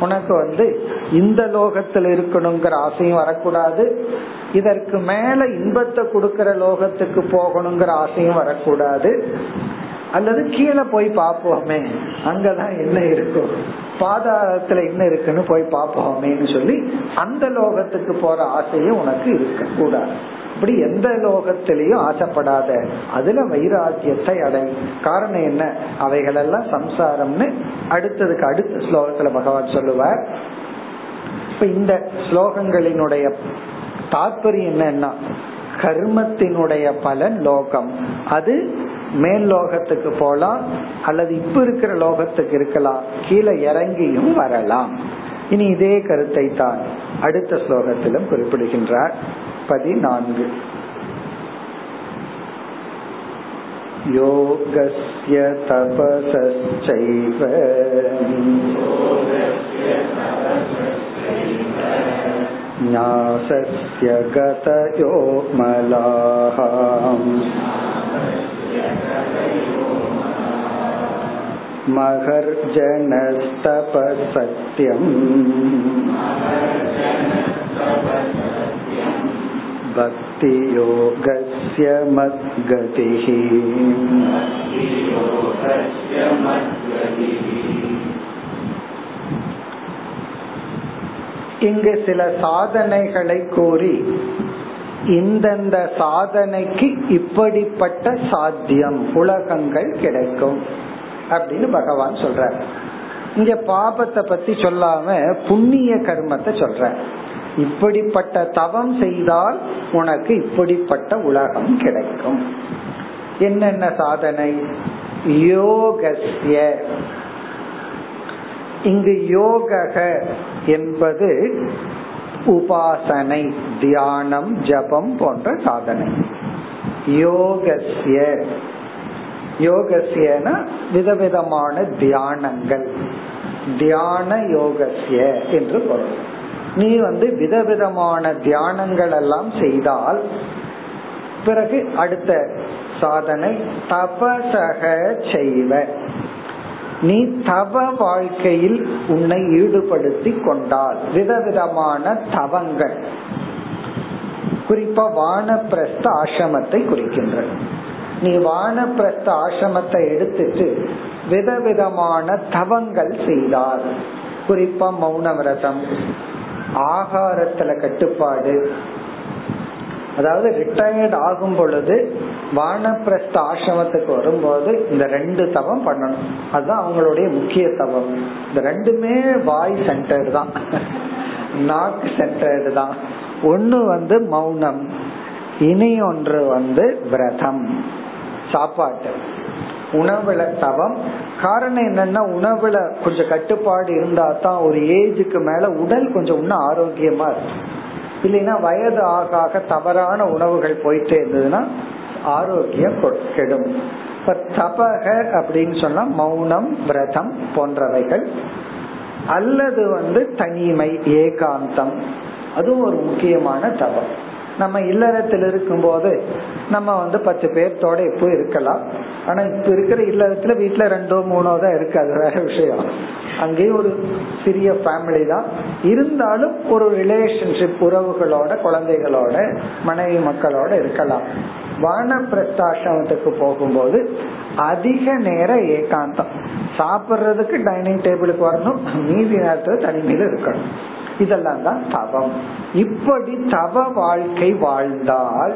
உனக்கு வந்து இந்த லோகத்தில் இருக்கணுங்கிற ஆசையும் வரக்கூடாது. இதற்கு மேல இன்பத்தை கொடுக்கிற லோகத்துக்கு போகணுங்கிற ஆசையும் வரக்கூடாது. அல்லது கீழே போய் பார்ப்போமே. அங்கதான் என்ன இருக்கும் பாதாளத்துல என்ன இருக்குன்னு போய் பார்ப்போமேன்னு சொல்லி அந்த லோகத்துக்கு போற ஆசையும் உனக்கு இருக்க கூடாது இப்படி எந்த லோகத்திலையும் ஆசைப்படாத. அதுல வைராக்கியத்தை அடை. காரணம் என்ன? அவைகளெல்லாம் சம்சாரம்னு அடுத்ததுக்கு அடுத்த ஸ்லோகத்துல பகவான் சொல்லுவார். இப்ப இந்த ஸ்லோகங்களினுடைய தாற்பயம் என்னன்னா கர்மத்தினுடைய பலன் லோகம். அது மேல் லோகத்துக்கு போலாம் அல்லது இப்ப இருக்கிற லோகத்துக்கு இருக்கலாம் கீழே இறங்கியும் வரலாம் இனி இதே கருத்தை தான் அடுத்த ஸ்லோகத்திலும் குறிப்பிடுகின்றார் பதினான்கு योगस्य तपसश्चैव न्यासस्य गतयो मलाः महर्जनस्तपसत्यम् भक्तियोगस्य मद्गतिः இங்கு சில சாதனைகளை கூறி இந்தந்த சாதனைக்கு இப்படிப்பட்ட சாத்தியம் உலகங்கள் கிடைக்கும் அப்படின்னு பகவான் சொல்ற இங்க பாபத்தை பத்தி சொல்லாம புண்ணிய கர்மத்தை சொல்ற இப்படிப்பட்ட தவம் செய்தால் உனக்கு இப்படிப்பட்ட உலகம் கிடைக்கும். என்னென்ன சாதனை? யோகஸ்ய. இங்கு யோக என்பது உபாசனை தியானம் ஜபம் போன்ற சாதனை. யோகஸ்ய. யோகசியன விதவிதமான தியானங்கள். தியான யோகசிய என்று பொருள். நீ வந்து விதவிதமான தியானங்கள் எல்லாம் செய்தால் பிறகு அடுத்த சாதனை தபசக செய்வ. நீ தவ வாழ்க்கையில் உன்னை ஈடுபடுத்தி கொண்டால். விதவிதமான தவங்கள். குறிப்பா வானப்பிரஸ்த ஆசிரமத்தை குறிக்கின்ற நீ வானப்பிரஸ்த ஆசிரமத்தை எடுத்துட்டு விதவிதமான தவங்கள் செய்தார். குறிப்பா மௌன விரதம் ஆகாரத்துல கட்டுப்பாடு. அதாவது ரிட்டையர்ட் ஆகும் பொழுது வானப்பிரஸ்த ஆசிரமத்துக்கு வரும்போது இந்த ரெண்டு தவம் பண்ணணும். அதுதான் அவங்களுடைய முக்கிய தவம். இந்த ரெண்டுமே வாய் சென்டர்டு தான். நாக்கு சென்டர்டு தான். ஒன்னு வந்து மௌனம் இனி ஒன்று வந்து விரதம். சாப்பாட்டு. உணவுல தவம். காரணம் என்னன்னா உணவுல கொஞ்சம் கட்டுப்பாடு இருந்தா தான் ஒரு ஏஜுக்கு மேல உடல் கொஞ்சம் இன்னும் ஆரோக்கியமா இருக்கும். இல்லைன்னா வயது ஆக ஆக தவறான உணவுகள் போயிட்டே இருந்ததுன்னா ஆரோக்கியம் கெடும். இப்ப தபக அப்படின்னு சொன்னா மௌனம் விரதம் போன்றவைகள். அல்லது வந்து தனிமை ஏகாந்தம். அதுவும் ஒரு முக்கியமான தபம். நம்ம இல்லறத்தில் இருக்கும் போது நம்ம வந்து பத்து பேர்த்தோட இப்போ இருக்கலாம். ஆனா இப்ப இருக்கிற இல்லறத்துல வீட்டுல ரெண்டோ மூணோ தான் இருக்கு அது வேற விஷயம். அங்கேயும் ஒரு சிறிய ஃபேமிலி தான். இருந்தாலும் ஒரு ரிலேஷன்ஷிப் உறவுகளோட குழந்தைகளோட மனைவி மக்களோட இருக்கலாம். வானப்பிரஸ்தாசிரமத்துக்கு போகும்போது அதிக நேரம் ஏகாந்தம். சாப்பிட்றதுக்கு டைனிங் டேபிளுக்கு வரணும் மீதி நேரத்துல தனிமையில இருக்கணும். இதெல்லாம் தான் தவம். இப்படி தவ வாழ்க்கை வாழ்ந்தால்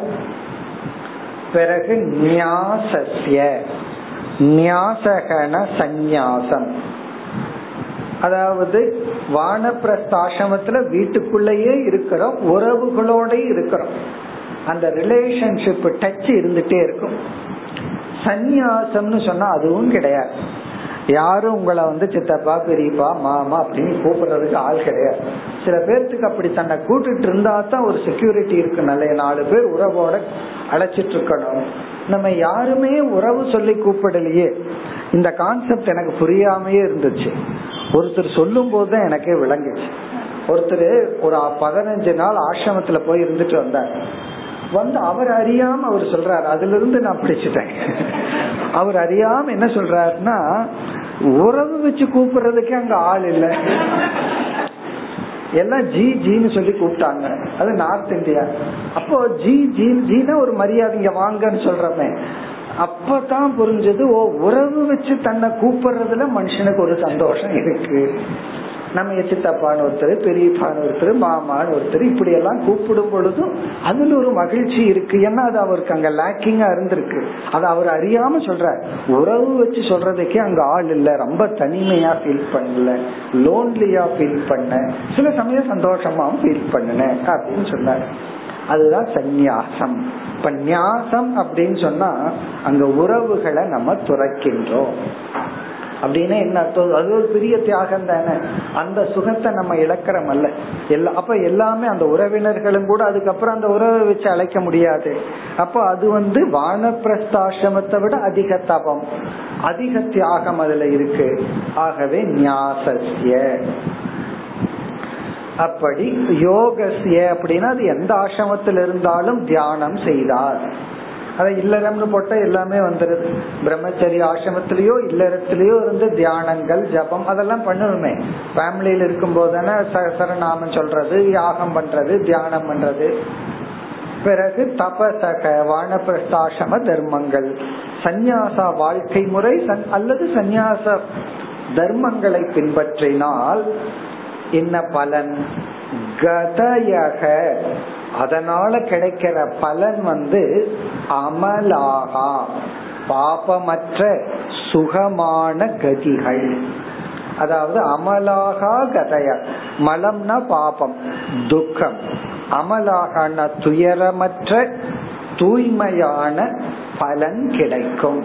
பிறகு நியாசஸ்ய நியாசகன சந்நியாசம். அதாவது வானப்பிரஸ்தாசிரமத்துல வீட்டுக்குள்ளேயே இருக்கிறோம் உறவுகளோட இருக்கிறோம். அந்த ரிலேஷன்ஷிப் டச் இருந்துட்டே இருக்கும். சந்நியாசம்னு சொன்னா அதுவும் கிடையாது. யாரும் உங்களை வந்து சித்தப்பா பெரியப்பா மாமா அப்படின்னு கூப்பிடுறதுக்கு ஆள் கிடையாது. சில பேர்த்துக்கு அப்படி தன்னை கூட்டுட்டு இருந்தா தான் ஒரு செக்யூரிட்டி இருக்கு. நல்ல நாலு பேர் உறவோட அழைச்சிட்டு இருக்கணும். நம்ம யாருமே உறவு சொல்லி கூப்பிடலையே. இந்த கான்செப்ட் எனக்கு புரியாமையே இருந்துச்சு. ஒருத்தர் சொல்லும் போதுதான் எனக்கே விளங்குச்சு. ஒருத்தர் ஒரு பதினஞ்சு நாள் ஆசிரமத்துல போய் இருந்துட்டு வந்தார். வந்து அவர் அறியாம அவர் சொல்றாரு. அதுல இருந்து நான் பிடிச்சிட்டேன். அவர் அறியாம என்ன சொல்றாருன்னா உறவு வச்சு கூப்பிடுறதுக்கே அங்க ஆள் இல்ல. எல்லாம் ஜி ஜின்னு சொல்லி கூப்பிட்டாங்க. அது நார்த் இந்தியா. அப்போ ஜி ஜி ஜினா ஒரு மரியாதை இங்க வாங்கன்னு சொல்றமே. அப்பதான் புரிஞ்சது ஓ உறவு வச்சு தன்னை கூப்பிடுறதுல மனுஷனுக்கு ஒரு சந்தோஷம் இருக்கு. நம்ம சித்தப்பான்னு ஒருத்தர் பெரியப்பான்னு ஒருத்தர் மாமான்னு ஒருத்தர் இப்படி எல்லாம் கூப்பிடும் பொழுதும் அதுல ஒரு மகிழ்ச்சி இருக்கு. ஏன்னா அது அவருக்கு அங்க லேக்கிங்கா இருந்திருக்கு. அது அவர் அறியாம சொல்ற உறவு வச்சு சொல்றதுக்கே அங்க ஆள் இல்ல. ரொம்ப தனிமையா ஃபீல் பண்ணல. லோன்லியா ஃபீல் பண்ண. சில சமயம் சந்தோஷமாவும் ஃபீல் பண்ணினேன் அப்படின்னு சொன்னார். அதுதான் சந்நியாசம். இப்ப நியாசம் அப்படின்னு சொன்னா அங்க உறவுகளை நம்ம துறக்கின்றோம். அப்படின்னா என்ன அர்த்தம்? அது ஒரு பெரிய தியாகம் தானே. அந்த சுகத்தை நம்ம இழக்கிறோம் அல்ல. எல்லா அப்ப எல்லாமே அந்த உறவினர்களும் கூட அதுக்கப்புறம் அந்த உறவை வச்சு அழைக்க முடியாது. அப்போ அது வந்து வானப்பிரஸ்தாசிரமத்தை விட அதிக தபம். அதிக தியாகம் அதுல இருக்கு. ஆகவே நியாசஸ்ய அப்படி யோகசிய அப்படின்னா அது எந்த ஆசிரமத்தில் இருந்தாலும் தியானம் செய்தார். அத இல்லறம்னு போட்டா எல்லாமே வந்துருது. பிரம்மச்சரிய ஆசிரமத்திலயோ இல்லறத்திலயோ இருந்து தியானங்கள் ஜபம் அதெல்லாம் பண்ணுவோமே ஃபேமிலியில இருக்கும் போதுதானே சரணாமம் சொல்றது யாகம் பண்றது தியானம் பண்றது. பிறகு தபசக வானப்பிரஸ்தாசிரம தர்மங்கள். சந்நியாசா வாழ்க்கை முறை அல்லது சந்நியாச தர்மங்களை பின்பற்றினால் என்ன பலன்? கதயக. அதனால கிடைக்கிற பலன் வந்து அமலாகா பாபமற்ற சுகமான கதிகள். அதாவது அமலாகா கதைய. மலம்னா பாபம் துக்கம். அமலாகன துயரமற்ற தூய்மையான பலன் கிடைக்கும்.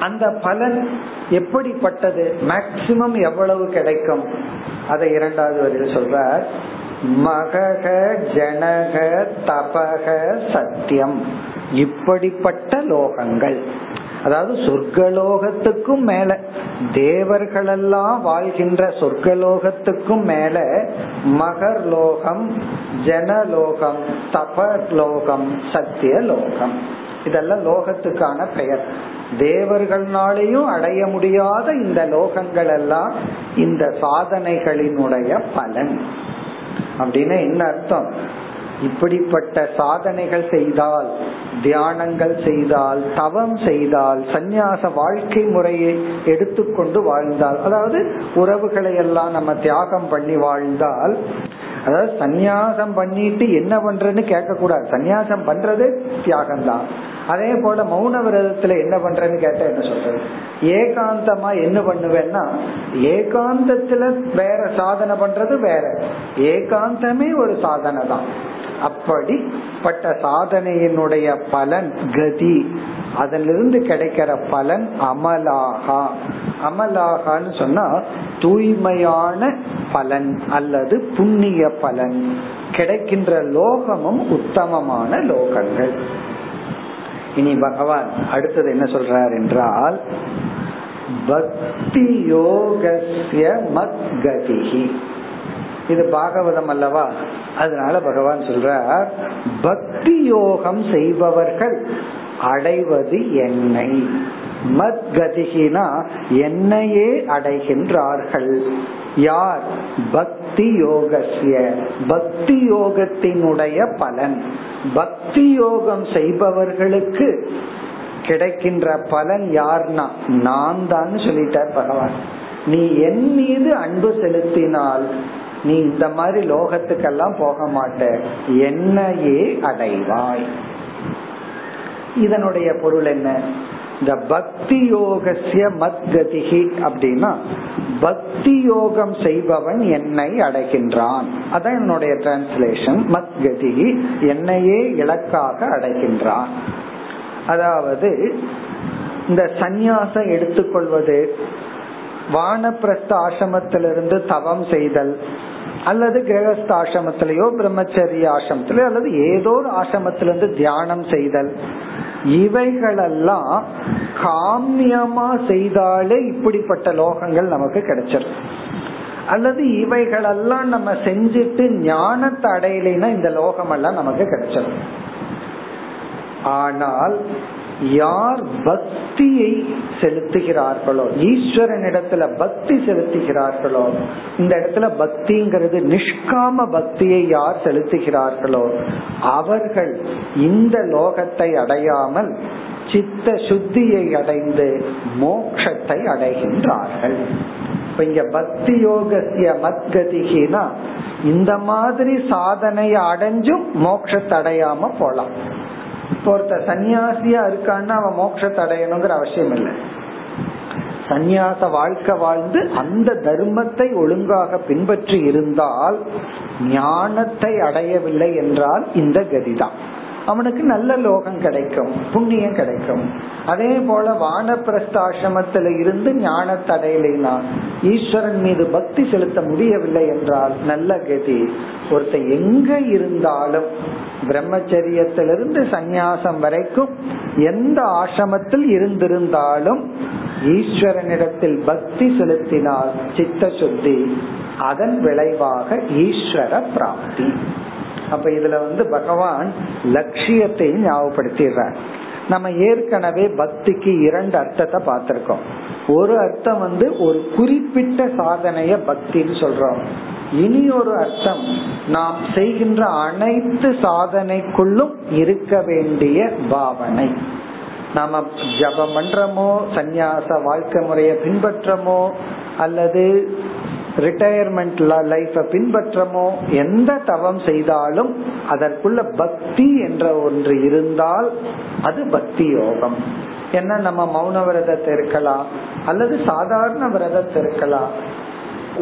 அந்த பலன் எப்படிப்பட்டது? மேக்சிமம் எவ்வளவு கிடைக்கும்? அதை இரண்டாவது வரையில் சொல்ற மகக ஜனக தபக சத்தியம் இப்படிப்பட்ட லோகங்கள். அதாவது சொர்க்கலோகத்துக்கும் மேல தேவர்களெல்லாம் வாழ்கின்ற சொர்க்கலோகத்துக்கும் மேல மகர் லோகம் ஜனலோகம் தபலோகம் சத்திய லோகம் இதெல்லாம் லோகத்துக்கான பெயர். தேவர்களாலேயும் அடைய முடியாத இந்த லோகங்கள் எல்லாம் இந்த சாதனைகளினுடைய பலன். அப்படின்னா என்ன அர்த்தம்? இப்படிப்பட்ட சாதனைகள் செய்தால் தியானங்கள் செய்தால் தவம் செய்தால் சந்நியாச வாழ்க்கை முறையை எடுத்துக்கொண்டு வாழ்ந்தால் அதாவது உறவுகளை எல்லாம் நம்ம தியாகம் பண்ணி வாழ்ந்தால் அதாவது சந்நியாசம் பண்ணிட்டு என்ன பண்றேன்னு கேட்க கூடாது சந்நியாசம் பண்றது தியாகம் தான் அதே போல மௌன விரதத்துல என்ன பண்றேன்னு கேட்டா என்ன சொல்றது? ஏகாந்தமா என்ன பண்ணுவேன்னா ஏகாந்தத்துல வேற சாதனை பண்றது வேற. ஏகாந்தமே ஒரு சாதனை தான் அப்படிப்பட்ட சாதனையினுடைய பலன் கதி. அதிலிருந்து கிடைக்கிற பலன் அமலாகா. அமலாகான்னு சொன்னா தூய்மையான பலன் அல்லது புண்ணிய பலன். கிடைக்கின்ற லோகமும் உத்தமமான லோகங்கள். இனி பகவான் அடுத்தது என்ன சொல்றார் என்றால் பக்தி யோகசிய மத்கதிகி இது பாகவதம் அல்லவா? அதனால பகவான் சொல்றார் பக்தி யோகம் செய்பவர்கள் அடைவது என்னை. மத்கதிகினா என்னையே அடைகின்றார்கள். யார்? பக்தி யோகசிய பக்தி யோகத்தினுடைய பலன். பக்தி யோகம் செய்பவர்களுக்கு கிடைக்கின்ற பலன் யார்னா? நான் தான் சொல்லிட்டார் பகவான். நீ என் மீது அன்பு செலுத்தினால் நீ இந்த மாதிரி லோகத்துக்கெல்லாம் போக மாட்ட. என்னையே அடைவாய். இதனுடைய பொருள் என்ன? இந்த பக்தி யோகசிய மத்கதிகி அப்படின்னா பக்தி யோகம் செய்பவன் என்னை அடைகின்றான். அதான் என்னுடைய டிரான்ஸ்லேஷன் மத்கதிகி என்னையே இலக்காக அடைகின்றான். அதாவது இந்த சந்நியாசம் எடுத்துக்கொள்வது வானப்பிரஸ்த ஆசிரமத்திலிருந்து தவம் செய்தல் அல்லது கிரகஸ்த ஆசிரமத்திலேயோ பிரம்மச்சரிய ஆசிரமத்திலேயோ அல்லது ஏதோ ஒரு ஆசிரமத்திலிருந்து தியானம் செய்தல். இவைகளெல்லாம் காமியமா செய்தாலே இப்படிப்பட்ட லோகங்கள் நமக்கு கிடைச்சிடும் அல்லது இவைகளெல்லாம் நம்ம செஞ்சுட்டு ஞானத்தை அடையலைன்னா இந்த லோகம் எல்லாம் நமக்கு கிடைச்சிடும் ஆனால் யார் பக்தியை செலுத்துகிறார்களோ ஈஸ்வரனிடத்துல பக்தி செலுத்துகிறார்களோ இந்த இடத்துல பக்திங்கிறது நிஷ்காம பக்தியை யார் செலுத்துகிறார்களோ அவர்கள் இந்த லோகத்தை அடையாமல் சித்த சுத்தியை அடைந்து மோக்ஷத்தை அடைகின்றார்கள். இப்ப இங்க பக்தி யோகசிய மத்கதிகினா இந்த மாதிரி சாதனையை அடைஞ்சும் மோட்சத்தை அடையாம போலாம். இப்போ ஒருத்த சன்னியாசியா இருக்கான்னா அவன் மோட்சத்தை அடையணுங்கிற அவசியம் இல்லை. சந்நியாச வாழ்க்கை வாழ்ந்து அந்த தர்மத்தை ஒழுங்காக பின்பற்றி இருந்தால் ஞானத்தை அடையவில்லை என்றால் இந்த கதிதான். அவனுக்கு நல்ல லோகம் கிடைக்கும் புண்ணியம் கிடைக்கும். அதே போல வானப்பிரஸ்தாசிரமத்தில இருந்து ஞானத்தடையினா ஈஸ்வரன் மீது பக்தி செலுத்த முடியவில்லை என்றால் நல்ல கதி. ஒருத்த எங்க இருந்தாலும் பிரம்மச்சரியத்திலிருந்து சந்நியாசம் வரைக்கும் எந்த ஆசிரமத்தில் இருந்திருந்தாலும் ஈஸ்வரனிடத்தில் பக்தி செலுத்தினால் சித்த சுத்தி அதன் விளைவாக ஈஸ்வர பிராப்தி. அப்ப இதுல வந்து பகவான் லட்சியத்தை ஞாபகப்படுத்திடுறார். நம்ம ஏற்கனவே பக்திக்கு இரண்டு அர்த்தத்தை பார்த்திருக்கோம். ஒரு அர்த்தம் வந்து ஒரு குறிப்பிட்ட சாதனைய பக்தின்னு சொல்றோம். இனி ஒரு அர்த்தம் நாம் செய்கின்ற அனைத்து சாதனைக்குள்ளும் இருக்க வேண்டிய பாவனை. நாம ஜபம் பண்றோமோ சந்நியாச வாழ்க்கை முறையை பின்பற்றமோ அல்லது ரிட்டையர்மெண்ட் லைஃப பின்பற்றமோ எந்த தவம் செய்தாலும் அதற்குள்ள பக்தி என்ற ஒன்று இருந்தால் அது பக்தி யோகம். என்ன நம்ம மௌன விரதத்தை இருக்கலாம் அல்லது சாதாரண விரதத்தை இருக்கலாம்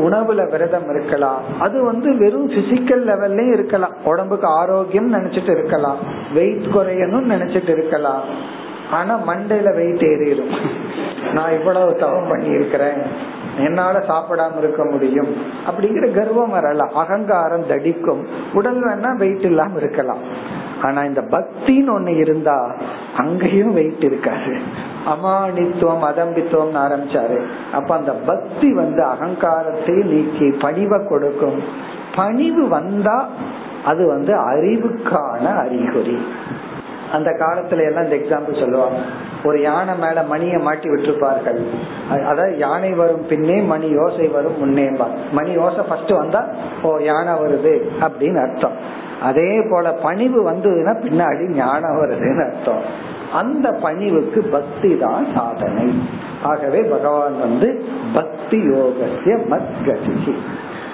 உணவுல விரதம் இருக்கலாம் அது வந்து வெறும் பிசிக்கல் லெவல்லயும் இருக்கலாம். உடம்புக்கு ஆரோக்கியம் நினைச்சிட்டு இருக்கலாம் வெயிட் குறையணும் நினைச்சிட்டு இருக்கலாம். ஆனா மண்டையில வெயிட் ஏறிடும். நான் இவ்வளவு தவம் பண்ணி இருக்கிறேன் என்னால சாப்பிடாம இருக்க முடியும் அப்படிங்கிற கர்வம் வரலாம் அகங்காரம் தடிக்கும். உடல் வேணா வெயிட் இல்லாம இருக்கலாம். ஆனா இந்த பக்தின்னு ஒண்ணு இருந்தா அங்கேயும் வெயிட் இருக்காது. அமானித்துவம் அதம்பித்துவம் ஆரம்பிச்சாரு. அப்ப அந்த பக்தி வந்து அகங்காரத்தை நீக்கி பணிவை கொடுக்கும். பணிவு வந்தா அது வந்து அறிவுக்கான அறிகுறி. அந்த காலத்துல எல்லாம் இந்த எக்ஸாம்பிள் சொல்லுவாங்க. ஒரு யானை மேல மணியை மாட்டி விட்டுருப்பார்கள். அதாவது யானை வரும் பின்னே மணி யோசை வரும் முன்னேம்பா மணி யோசை ஃபர்ஸ்ட் வந்தா ஓ யானை வருது அப்படின்னு அர்த்தம். அதே போல பணிவு வந்ததுன்னா பின்னாடி ஞானம் வருதுன்னு அர்த்தம். அந்த பணிவுக்கு பக்தி தான் சாதனை. ஆகவே பகவான் வந்து பக்தி யோகசிய மத்கதி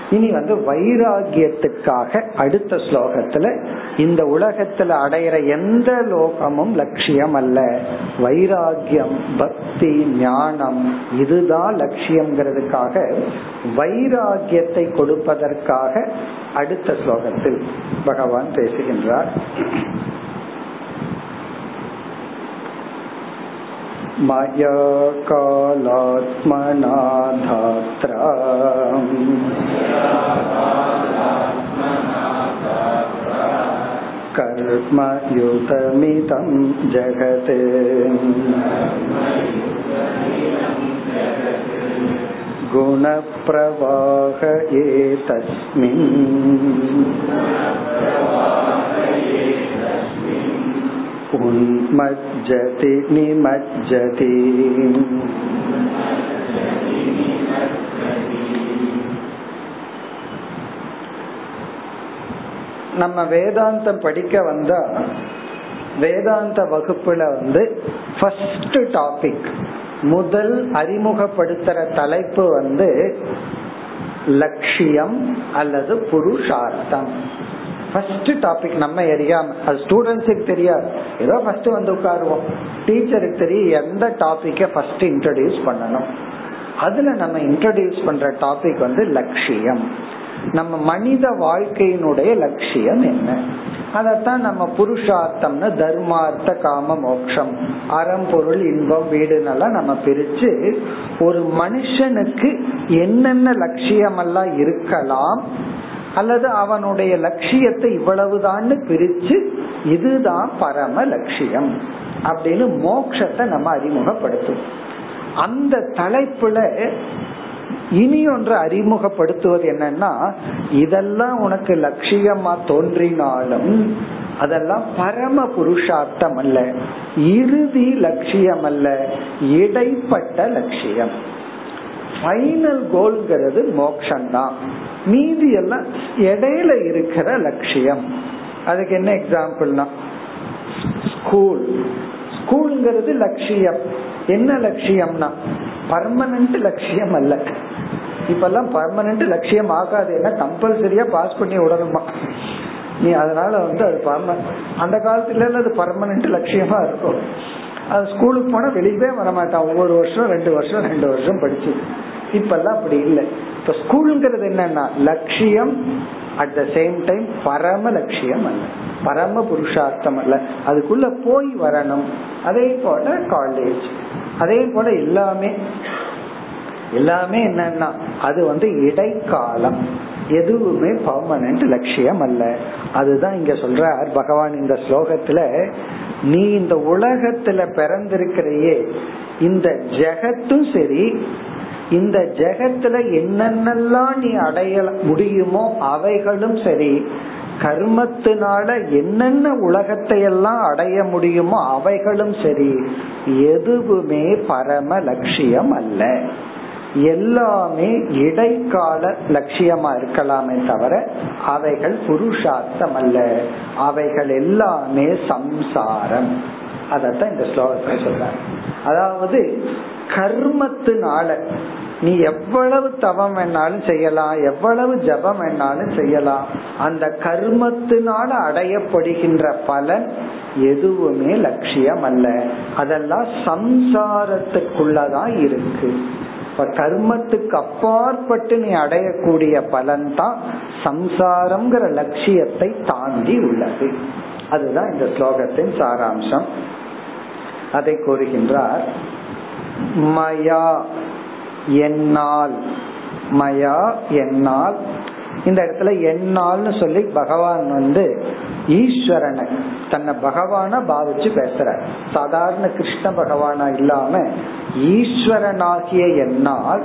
இனி வந்து வைராகியத்துக்காக அடுத்த ஸ்லோகத்துல இந்த உலகத்துல அடையிற எந்த லோகமும் லட்சியம் அல்ல வைராகியம் பக்தி ஞானம் இதுதான் லட்சியம்ங்கிறதுக்காக வைராகியத்தை கொடுப்பதற்காக அடுத்த ஸ்லோகத்தில் பகவான் பேசுகின்றார் मया कालात्मना धात्रा कर्मयुतमिदं जगत्। गुणप्रवाह एतस्मिन्। उन्मज्जति निमज्जति। நம்ம வேதாந்தம் படிக்க வந்தா வேதாந்த வகுப்புல வந்து ஃபர்ஸ்ட் டாபிக் முதல் அறிமுகப்படுத்துற தலைப்பு வந்து லட்சியம் அல்லது புருஷார்த்தம். ஃபர்ஸ்ட் டாபிக் நம்ம எரியாம அது ஸ்டூடெண்ட்ஸுக்கு தெரியாது. ஏதோ ஃபர்ஸ்ட் வந்து உட்காருவோம். டீச்சருக்கு தெரியும் எந்த டாபிக்க ஃபர்ஸ்ட் இன்ட்ரடியூஸ் பண்ணணும். அதுல நம்ம இன்ட்ரடியூஸ் பண்ற டாபிக் வந்து லட்சியம். நம்ம மனித வாழ்க்கையினுடைய லட்சியம் என்ன? அதத்தான் நம்ம புருஷார்த்தம்னு தர்மார்த்த காம மோட்சம் அறம் பொருள் இன்பம் வீடுனெல்லாம் நம்ம பிரிச்சு ஒரு மனுஷனுக்கு என்னென்ன லட்சியம் எல்லாம் இருக்கலாம் அல்லது அவனுடைய லட்சியத்தை இவ்வளவுதான் பிரிச்சு இதுதான் பரம லட்சியம் அப்படின்னு மோக்ஷத்தை நம்ம அறிமுகப்படுத்தும் அந்த தலைப்புல இனி ஒன்று அறிமுகப்படுத்துவது என்னன்னா இதெல்லாம் உனக்கு லட்சியமா தோன்றினாலும் அதெல்லாம் பரம புருஷார்த்தம் அல்ல. இறுதி லட்சியம் அல்ல இடைப்பட்ட லட்சியம். ஃபைனல் கோல்ங்கிறது மோக்ஷம் தான் மீதி எல்லாம் இடையில இருக்கிற லட்சியம். அதுக்கு என்ன எக்ஸாம்பிள்னா ஸ்கூல் ஸ்கூல்ங்கிறது லட்சியம். என்ன லட்சியம்னா? பர்மனன்ட் லட்சியம் அல்ல. இப்பெல்லாம் பர்மனன்ட் லட்சியம் ஆகாது என்ன கம்பல்சரியா பாஸ் பண்ணி விடணுமா? நீ அதனால வந்து அது பர்ம அந்த காலத்துல அது பர்மனன்ட் லட்சியமா இருக்கும். அது ஸ்கூலுக்கு போனா வெளியவே வரமாட்டான். ஒவ்வொரு வருஷம் ரெண்டு வருஷம் ரெண்டு வருஷம் படிச்சு. இப்பெல்லாம் அப்படி இல்லை. இப்ப ஸ்கூலுங்கிறது என்னன்னா லட்சியம் அட் த சேம் டைம் பரம லட்சியம் அல்ல. பரம புருஷார்த்தம் அல்ல. அதுக்குள்ள போய் வரணும். அதே போல காலேஜ் அதே போல எல்லாமே. எல்லாமே என்னன்னா அது வந்து இடைக்காலம். எதுவுமே பர்மனன்ட் லட்சியம் அல்ல அதுதான் இங்க சொல்றார் பகவான் இந்த ஸ்லோகத்துல நீ இந்த உலகத்துல பிறந்திருக்கிறையே இந்த ஜெகத்தும் சரி இந்த ஜெகத்துல என்னென்னலாம் நீ அடைய முடியுமோ அவைகளும் சரி கர்மத்தினால என்னென்ன உலகத்தை எல்லாம் அடைய முடியுமோ அவைகளும் சரி எதுவுமே பரம லட்சியம் அல்ல எல்லாமே இடைக்கால லட்சியமா இருக்கலாமே தவிர அவைகள் புருஷார்த்தம் அல்ல. அவைகள் எல்லாமே சம்சாரம். அதத்தான் இந்த ஸ்லோகத்தை சொல்ற அதாவது கர்மத்தினால நீ எவ்வளவு தவம் வேணாலும் செய்யலாம் எவ்வளவு ஜபம் வேணாலும் செய்யலாம். அந்த கர்மத்தினால அடையப்படுகின்ற பலன் எதுவுமே லட்சியம் அல்ல. அதெல்லாம் சம்சாரத்துக்குள்ளதான் இருக்கு. இப்ப கர்மத்துக்கு அப்பாற்பட்டு நீ அடையக்கூடிய பலன் தான் சம்சாரம்ங்கிற லட்சியத்தை தாண்டி உள்ளது. அதுதான் இந்த ஸ்லோகத்தின் சாராம்சம். அதை கூறுகின்றார் மயா என்னால் மயா என்னால். இந்த இடத்துல என்னால்னு சொல்லி பகவான் வந்து ஈஸ்வரனை தன்னை பகவான பாவிச்சு பேசுற சாதாரண கிருஷ்ண பகவானா இல்லாம ஈஸ்வரனாகிய என்னால்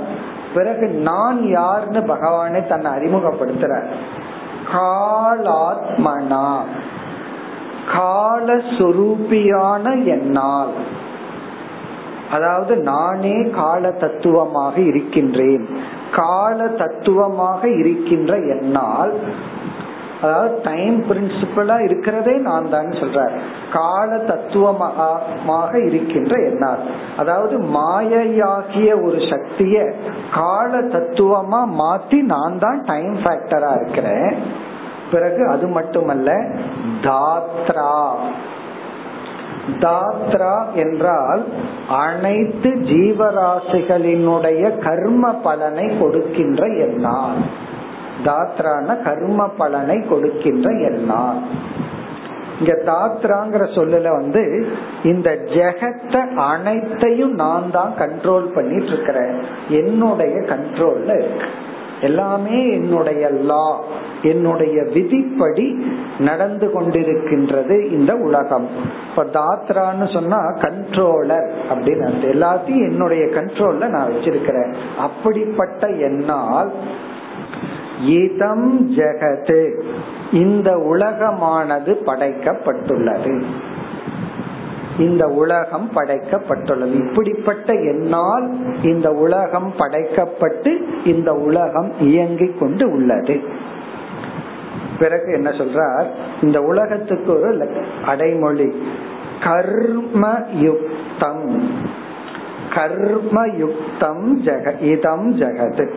பிறகு நான் யார்னு பகவானே தன்னை அறிமுகப்படுத்துற காலாத்மனா காலஸ்வரூபியான என்னால். அதாவது நானே கால தத்துவமாக இருக்கின்றேன். கால தத்துவமாக இருக்கின்ற என்னால் அதாவது டைம் பிரின்சிபலா இருக்கிறதே நான் தான் சொல்றார். கால தத்துவமாக இருக்கின்ற என்னால். அதாவது மாயையாகிய ஒரு சக்திய கால தத்துவமா மாத்தி நான் தான் டைம் ஃபேக்டரா இருக்கிறேன். பிறகு அது மட்டுமல்ல தாத்ரா. தாத்ரா என்றால் அனைத்து ஜீவராசிகளினுடைய கர்ம பலனை கொடுக்கின்ற என்னால். தாத்ரான கர்ம பலனை கொடுக்கின்ற எல்லாம் இங்க தாத்ராங்கிற சொல்லல வந்து இந்த ஜெகத்தை அனைத்தையும் நான் தான் கண்ட்ரோல் பண்ணிட்டு இருக்கிறேன். என்னுடைய கண்ட்ரோல்ல இருக்கு. எல்லாமே என்னுடைய லா என்னுடைய விதிப்படி நடந்து கொண்டிருக்கின்றது இந்த உலகம். இப்ப தாத்ரான்னு சொன்னா கண்ட்ரோலர் அப்படின்னு எல்லாத்தையும் என்னுடைய கண்ட்ரோல்ல நான் வச்சிருக்கிறேன். அப்படிப்பட்ட என்னால் இதம் ஜெகது. இந்த உலகமானது படைக்கப்பட்டுள்ளது. இந்த உலகம் படைக்கப்பட்டுள்ளது. இப்படிப்பட்ட என்னால் இந்த உலகம் படைக்கப்பட்டு இந்த உலகம் இயங்கிக் கொண்டு உள்ளது. பிறகு என்ன சொல்றார்? இந்த உலகத்துக்கு ஒரு அடைமொழி. கர்ம யுக்தம். கர்ம யுக்தம் ஜெக இதம் ஜெகது.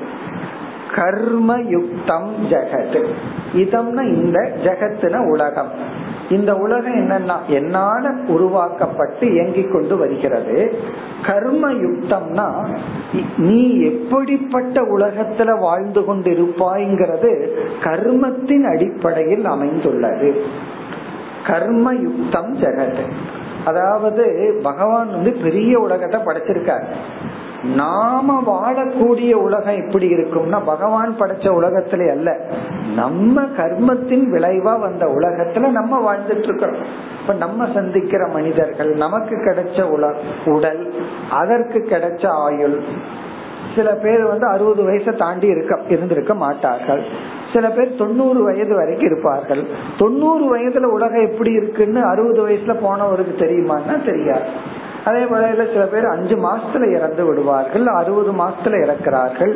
கர்மயுக்தம் ஜெகத். இதம்னா இந்த ஜெகத்துன உலகம். இந்த உலகம் என்னன்னா என்னால உருவாக்கப்பட்டு இயங்கிக் கொண்டு வருகிறது. கர்ம யுக்தம்னா நீ எப்படிப்பட்ட உலகத்துல வாழ்ந்து கொண்டு இருப்பாய்ங்கிறது கர்மத்தின் அடிப்படையில் அமைந்துள்ளது. கர்ம யுக்தம் ஜெகத். அதாவது பகவான் வந்து பெரிய உலகத்தை படைச்சிருக்கார். நாம வாழக்கூடிய உலகம் எப்படி இருக்கும்னா பகவான் படைச்ச உலகத்துல அல்ல. நம்ம கர்மத்தின் விளைவா வந்த உலகத்துல நம்ம வாழ்ந்துட்டு இருக்கிறோம் இப்ப நம்ம சந்திக்கிற மனிதர்கள் நமக்கு கிடைச்ச உல உடல் அதற்கு கிடைச்ச ஆயுள் சில பேர் வந்து அறுபது வயசை தாண்டி இருக்க இருந்திருக்க மாட்டார்கள். சில பேர் தொண்ணூறு வயது வரைக்கும் இருப்பார்கள். தொண்ணூறு வயதுல உலகம் எப்படி இருக்குன்னு அறுபது வயசுல போனவருக்கு தெரியுமான்னா தெரியாது. அதே போல சில பேர் அஞ்சு மாசத்துல இறந்து விடுவார்கள் அறுபது மாசத்துல இறக்கிறார்கள்.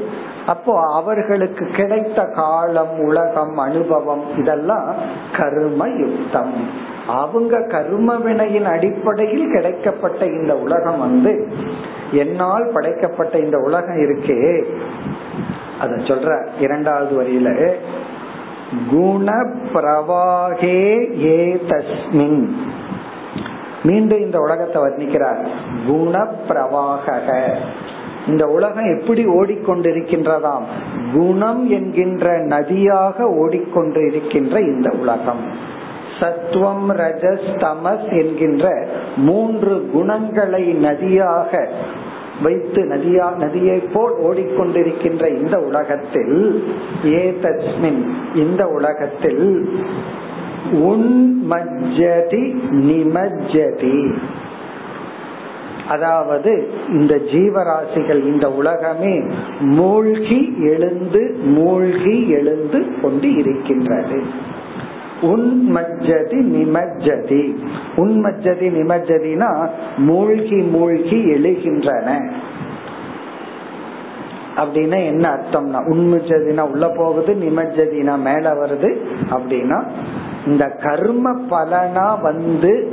அப்போ அவர்களுக்கு கிடைத்த காலம் உலகம் அனுபவம் இதெல்லாம் கர்ம யுக்தம் அவங்க கர்ம வினையின் அடிப்படையில் கிடைக்கப்பட்ட இந்த உலகம் வந்து என்னால் படைக்கப்பட்ட இந்த உலகம் இருக்கே. அத சொல்ற இரண்டாவது வரியில குண பிரவாகே ஏ தஸ்மின் மீண்டும் இந்த உலகத்தை வர்ணிக்கிறார். குண பிரவாக இந்த உலகம் எப்படி ஓடிக்கொண்டிருக்கின்றதாம்? குணம் என்கின்ற நதியாக ஓடிக்கொண்டு இருக்கின்ற இந்த உலகம். சத்துவம் ரஜஸ் தமஸ் என்கின்ற மூன்று குணங்களை நதியாக வைத்து நதியா நதியை போல் ஓடிக்கொண்டிருக்கின்ற இந்த உலகத்தில் ஏ தஸ்மின் இந்த உலகத்தில் உன்மஜதி நிமஜதி அதாவது இந்த ஜீவராசிகள் இந்த உலகமே மூழ்கி எழுந்து மூழ்கி எழுந்து கொண்டு இருக்கின்றது. உன்மஜ்ஜதி நிமஜ்ஜதி. உன்மஜ்ஜதி நிமஜ்ஜதினா மூழ்கி மூழ்கி எழுகின்றன. அப்படின்னா என்ன அர்த்தம்னா உண்மஜதினா உள்ள போகுது நிமஜதினா மேல வருது அப்படின்னா இந்த கர்ம பலனா வந்து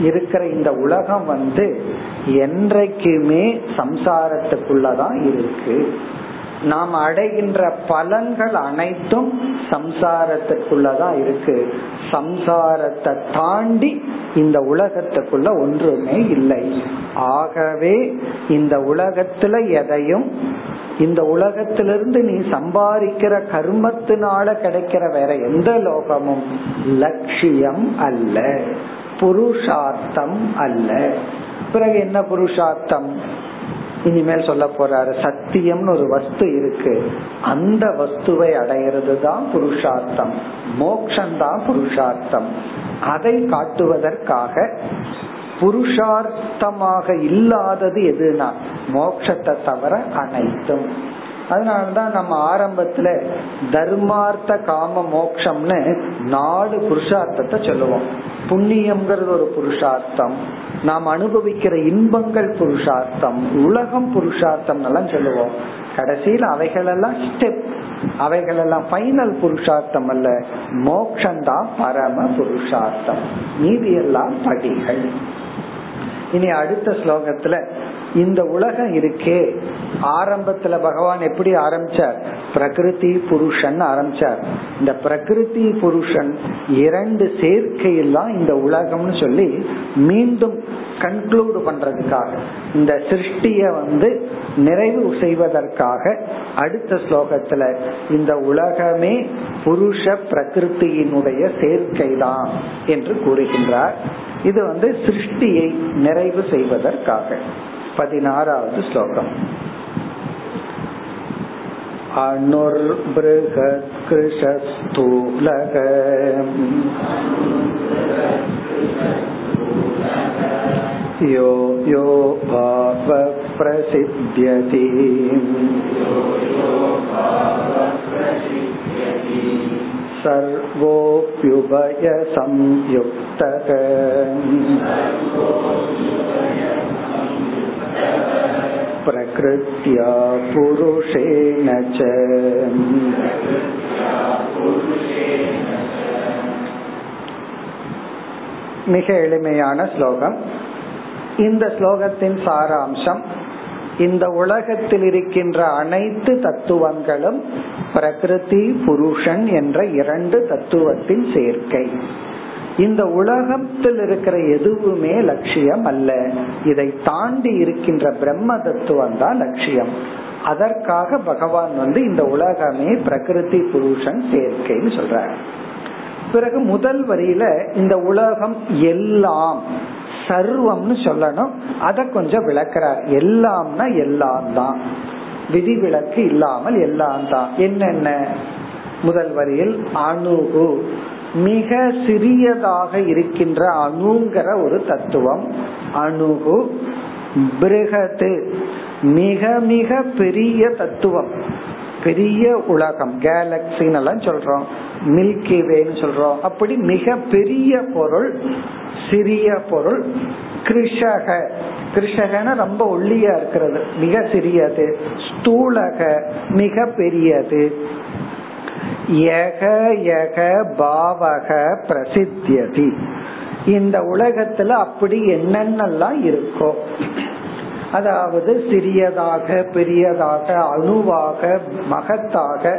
இருக்கிற இந்த உலகம் வந்து என்றைக்குமே சம்சாரத்துக்குள்ளதான் இருக்கு. நாம் அடைகின்ற பலன்கள் அனைத்தும் சம்சாரத்துக்குள்ளதான் இருக்கு. சம்சாரத்தை தாண்டி இந்த உலகத்துக்குள்ள ஒன்றுமே இல்லை. ஆகவே இந்த உலகத்துல எதையும் இந்த உலகத்திலிருந்து நீ சம்பாதிக்கிற கர்மத்தினால கிடைக்கிற வேற எந்த லோகமும் லட்சியம் அல்ல. புருஷார்த்தம் அல்ல. பிறகு என்ன புருஷார்த்தம்? இனிமேல் சொல்ல போறாரு சத்தியம்னு ஒரு வஸ்து இருக்கு. அந்த வஸ்துவை அடையிறது தான் புருஷார்த்தம். மோக்ஷந்தான் புருஷார்த்தம். அதை காட்டுவதற்காக புருஷார்த்தமாக இல்லாதது எதுனா? மோக்ஷத்தை தவிர அனைத்தும். அதனாலதான் நம்ம ஆரம்பத்துல தர்மார்த்த காம மோக்ஷம்னு நாலு புருஷார்த்தத்தை சொல்லுவோம். புண்ணியம்ங்கிறது ஒரு புருஷார்த்தம். நாம் அனுபவிக்கிற இன்பங்கள் புருஷார்த்தம். உலகம் புருஷார்த்தம் எல்லாம் சொல்லுவோம். கடைசியில் அவைகளெல்லாம் ஸ்டெப் அவைகளெல்லாம் ஃபைனல் புருஷார்த்தம் அல்ல. மோக்ஷந்தான் பரம புருஷார்த்தம். மீதி எல்லாம் படிகள். இனி அடுத்த ஸ்லோகத்துல இந்த உலகம் இருக்கே. ஆரம்பத்துல பகவான் எப்படி ஆரம்பிச்சார்? பிரகிருதி புருஷன் ஆரம்பிச்சார். இந்த பிரகிருதி புருஷன் இரண்டு சேர்க்கையெல்லாம் இந்த உலகம்னு சொல்லி மீண்டும் கன்க்ளூட் பண்றதுக்காக இந்த சிருஷ்டிய வந்து நிறைவு செய்வதற்காக அடுத்த ஸ்லோகத்துல இந்த உலகமே புருஷ பிரகிருத்தியினுடைய சேர்க்கை தான் என்று கூறுகின்றார். இது வந்து சிருஷ்டியை நிறைவு செய்வதற்காக. பதினாறாவது ஸ்லோகம் अणुर्बृहत्कृशस्थूलक यो यो भाव प्रसिद्ध्यति सर्वोऽप्युभय संयुक्तः प्रकृत्या पुरुषेण च மிக எளிமையான ஸ்லோகம் இந்த ஸ்லோகத்தின் சாராம்சம் இந்த உலகத்தில் இருக்கின்ற அனைத்து தத்துவங்களும் பிரகிருதி புருஷன் என்ற இரண்டு தத்துவத்தின் சேர்க்கை இந்த உலகத்தில் இருக்கிற எதுவுமே லட்சியம் அல்ல இதை தாண்டி இருக்கின்ற பிரம்ம தத்துவம் தான் லட்சியம். அதற்காக பகவான் வந்து இந்த உலகமே பிரகிருதி புருஷன் சேர்க்கைன்னு சொல்றார். பிறகு முதல் வரியில இந்த உலகம் எல்லாம் சர்வம்னு சொல்லணும். அத கொஞ்சம் விளக்கிறார். எல்லாம்னா எல்லாம் தான். விதிவிலக்கு இல்லாமல் எல்லாம் தான். என்னென்ன? முதல் வரியில் அணுகு. மிக சிறியதாக இருக்கின்ற அணுங்கிற ஒரு தத்துவம். அணுகு பிருகது. மிக மிக பெரிய தத்துவம். பெரிய உலகம். கேலக்சின்னு எல்லாம் சொல்றோம். மில்கி வேன்னு சொல்றோம். அப்படி மிக பெரிய பொருள் சிறிய பொருள் கிருஷக. கிருஷகன ரொம்ப ஒல்லியா இருக்கிறது. மிக சிறியது. ஸ்தூலக மிக பெரியது. யக யக பாவக பிரசித்தியதி. இந்த உலகத்துல அப்படி என்னென்னலாம் இருக்கோ அதாவது சிறியதாக பெரியதாக அணுவாக மகத்தாக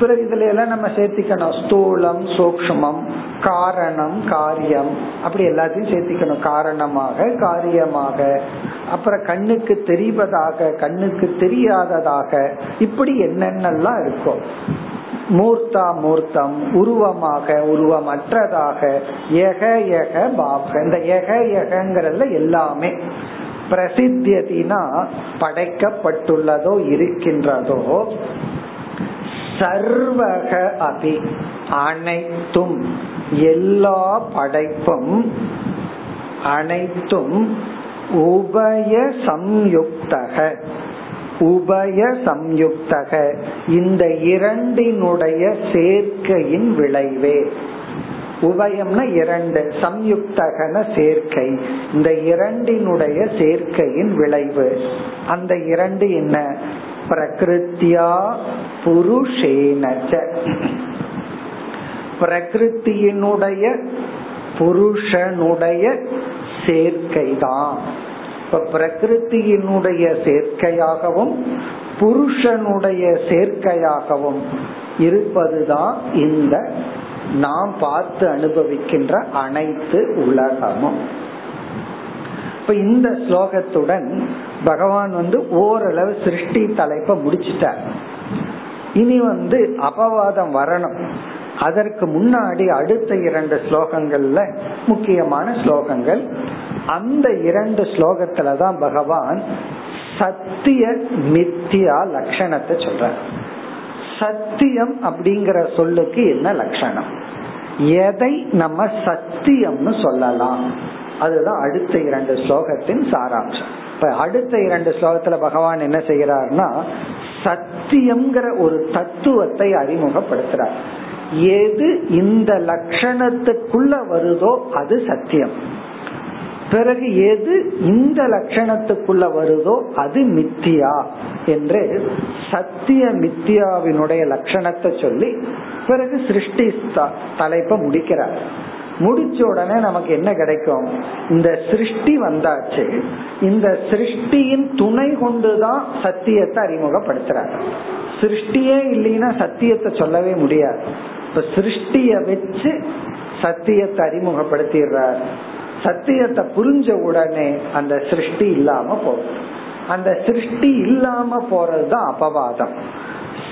பிறகு இதுல எல்லாம் நம்ம சேர்த்திக்கணும். ஸ்தூலம் சூக்மம் காரணம் காரியம் அப்படி எல்லாத்தையும் சேர்த்திக்கணும். காரணமாக காரியமாக அப்புறம் கண்ணுக்கு தெரிவதாக கண்ணுக்கு தெரியாததாக இப்படி என்னென்னலாம் இருக்கும் மூர்த்தா மூர்த்தம் உருவமாக உருவமற்றதாக எக எக பாப இந்த எக எகங்கிறதுல எல்லாமே பிரசித்தியதினா படைக்கப்பட்டுள்ளதோ இருக்கின்றதோ சர்வக அபி அனைத்தும் எல்லா படைப்பும் அனைத்தும் உபய சம்யுக்தக. உபய சம்யுக்தக. இந்த இரண்டினுடைய சேர்க்கையின் விளைவே. உபயம்னா இரண்டு சம்யுக்தகன சேர்க்கை. இந்த இரண்டினுடைய சேர்க்கையின் விளைவு. அந்த இரண்டு என்ன? பிரகிருத்தியா புருஷேனச்ச. பிரகிருத்தியினுடைய புருஷனுடைய சேர்க்கை தான் இப்ப பிரகிருத்தியினுடைய சேர்க்கையாகவும் புருஷனுடைய சேர்க்கையாகவும் இருப்பதுதான் இந்த நாம் பார்த்து அனுபவிக்கின்ற அனைத்து உலகமும். இப்ப இந்த ஸ்லோகத்துடன் பகவான் வந்து ஓரளவு சிருஷ்டி தலைப்ப முடிச்சிட்டார். இனி வந்து அபவாதம் வரணும். அதற்கு முன்னாடி அடுத்த இரண்டு ஸ்லோகங்கள்ல முக்கியமான ஸ்லோகங்கள். அந்த இரண்டு ஸ்லோகத்துலதான் பகவான் சத்திய மித்தியா லட்சணத்தை சொல்ற சத்தியம் அப்படிங்கிற சொல்லுக்கு என்ன லட்சணம்? எதை நம்ம சத்தியம்னு சொல்லலாம். அதுதான் அடுத்த இரண்டு ஸ்லோகத்தின் சாராம்சம். இப்ப அடுத்த இரண்டு ஸ்லோகத்துல பகவான் என்ன செய்யறாருன்னா சத்தியம்ங்கிற ஒரு தத்துவத்தை அறிமுகப்படுத்துறார். எது இந்த லட்சணத்துக்குள்ள வருதோ அது சத்தியம். பிறகு எது இந்த லட்சணத்துக்குள்ள வருதோ அது மித்தியா என்று சத்திய மித்தியாவினுடைய லட்சணத்தை சொல்லி பிறகு சிருஷ்டி தலைப்பை முடிக்கிறார். முடிச்ச உடனே நமக்கு என்ன கிடைக்கும்? இந்த சிருஷ்டி வந்தாச்சு. இந்த சிருஷ்டியின் துணை கொண்டுதான் சத்தியத்தை அறிமுகப்படுத்துறார். சிருஷ்டியே இல்லைன்னா சத்தியத்தை சொல்லவே முடியாது. இப்ப சிருஷ்டிய வச்சு சத்தியத்தை அறிமுகப்படுத்திடுறார். சத்தியத்தை புரிஞ்ச உடனே அந்த சிருஷ்டி இல்லாம போகும் அந்த சிருஷ்டி இல்லாம போறதுதான் அபவாதம்.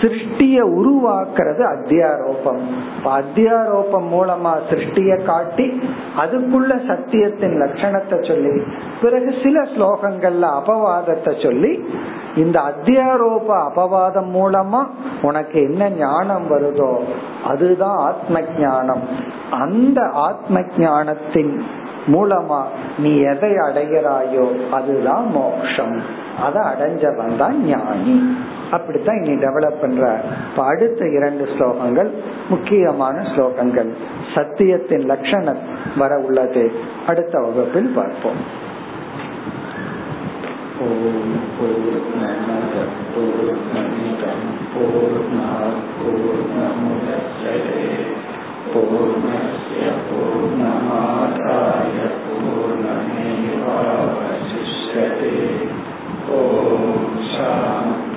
சிருஷ்டிய உருவாக்குறது அத்தியாரோபம். அத்தியாரோபம் மூலமா சிருஷ்டிய காட்டி அதுக்குள்ள சத்தியத்தின் லட்சணத்தை சொல்லி பிறகு சில ஸ்லோகங்கள்ல அபவாதத்தை சொல்லி இந்த அத்தியாரோப அபவாதம் மூலமா உனக்கு என்ன ஞானம் வருதோ அதுதான் ஆத்ம ஞானம். அந்த ஆத்ம ஞானத்தின் மூலமா நீ எதை அடைகிறாயோ அதுதான் மோக்ஷம். அதை அடைஞ்சவன் தான் ஞானி. அப்படித்தான் இனி டெவலப் பண்ற. இப்ப அடுத்த இரண்டு ஸ்லோகங்கள் முக்கியமான ஸ்லோகங்கள். சத்தியத்தின் லட்சணம் வர உள்ளது. அடுத்த வகுப்பில் பார்ப்போம். ஓம் பூர்ணமத பூர்ணமுதச்சதே. பூர்ணஸ்ய पूर्णमादाय पूर्णमेवावशिष्यते ॐ शान्ति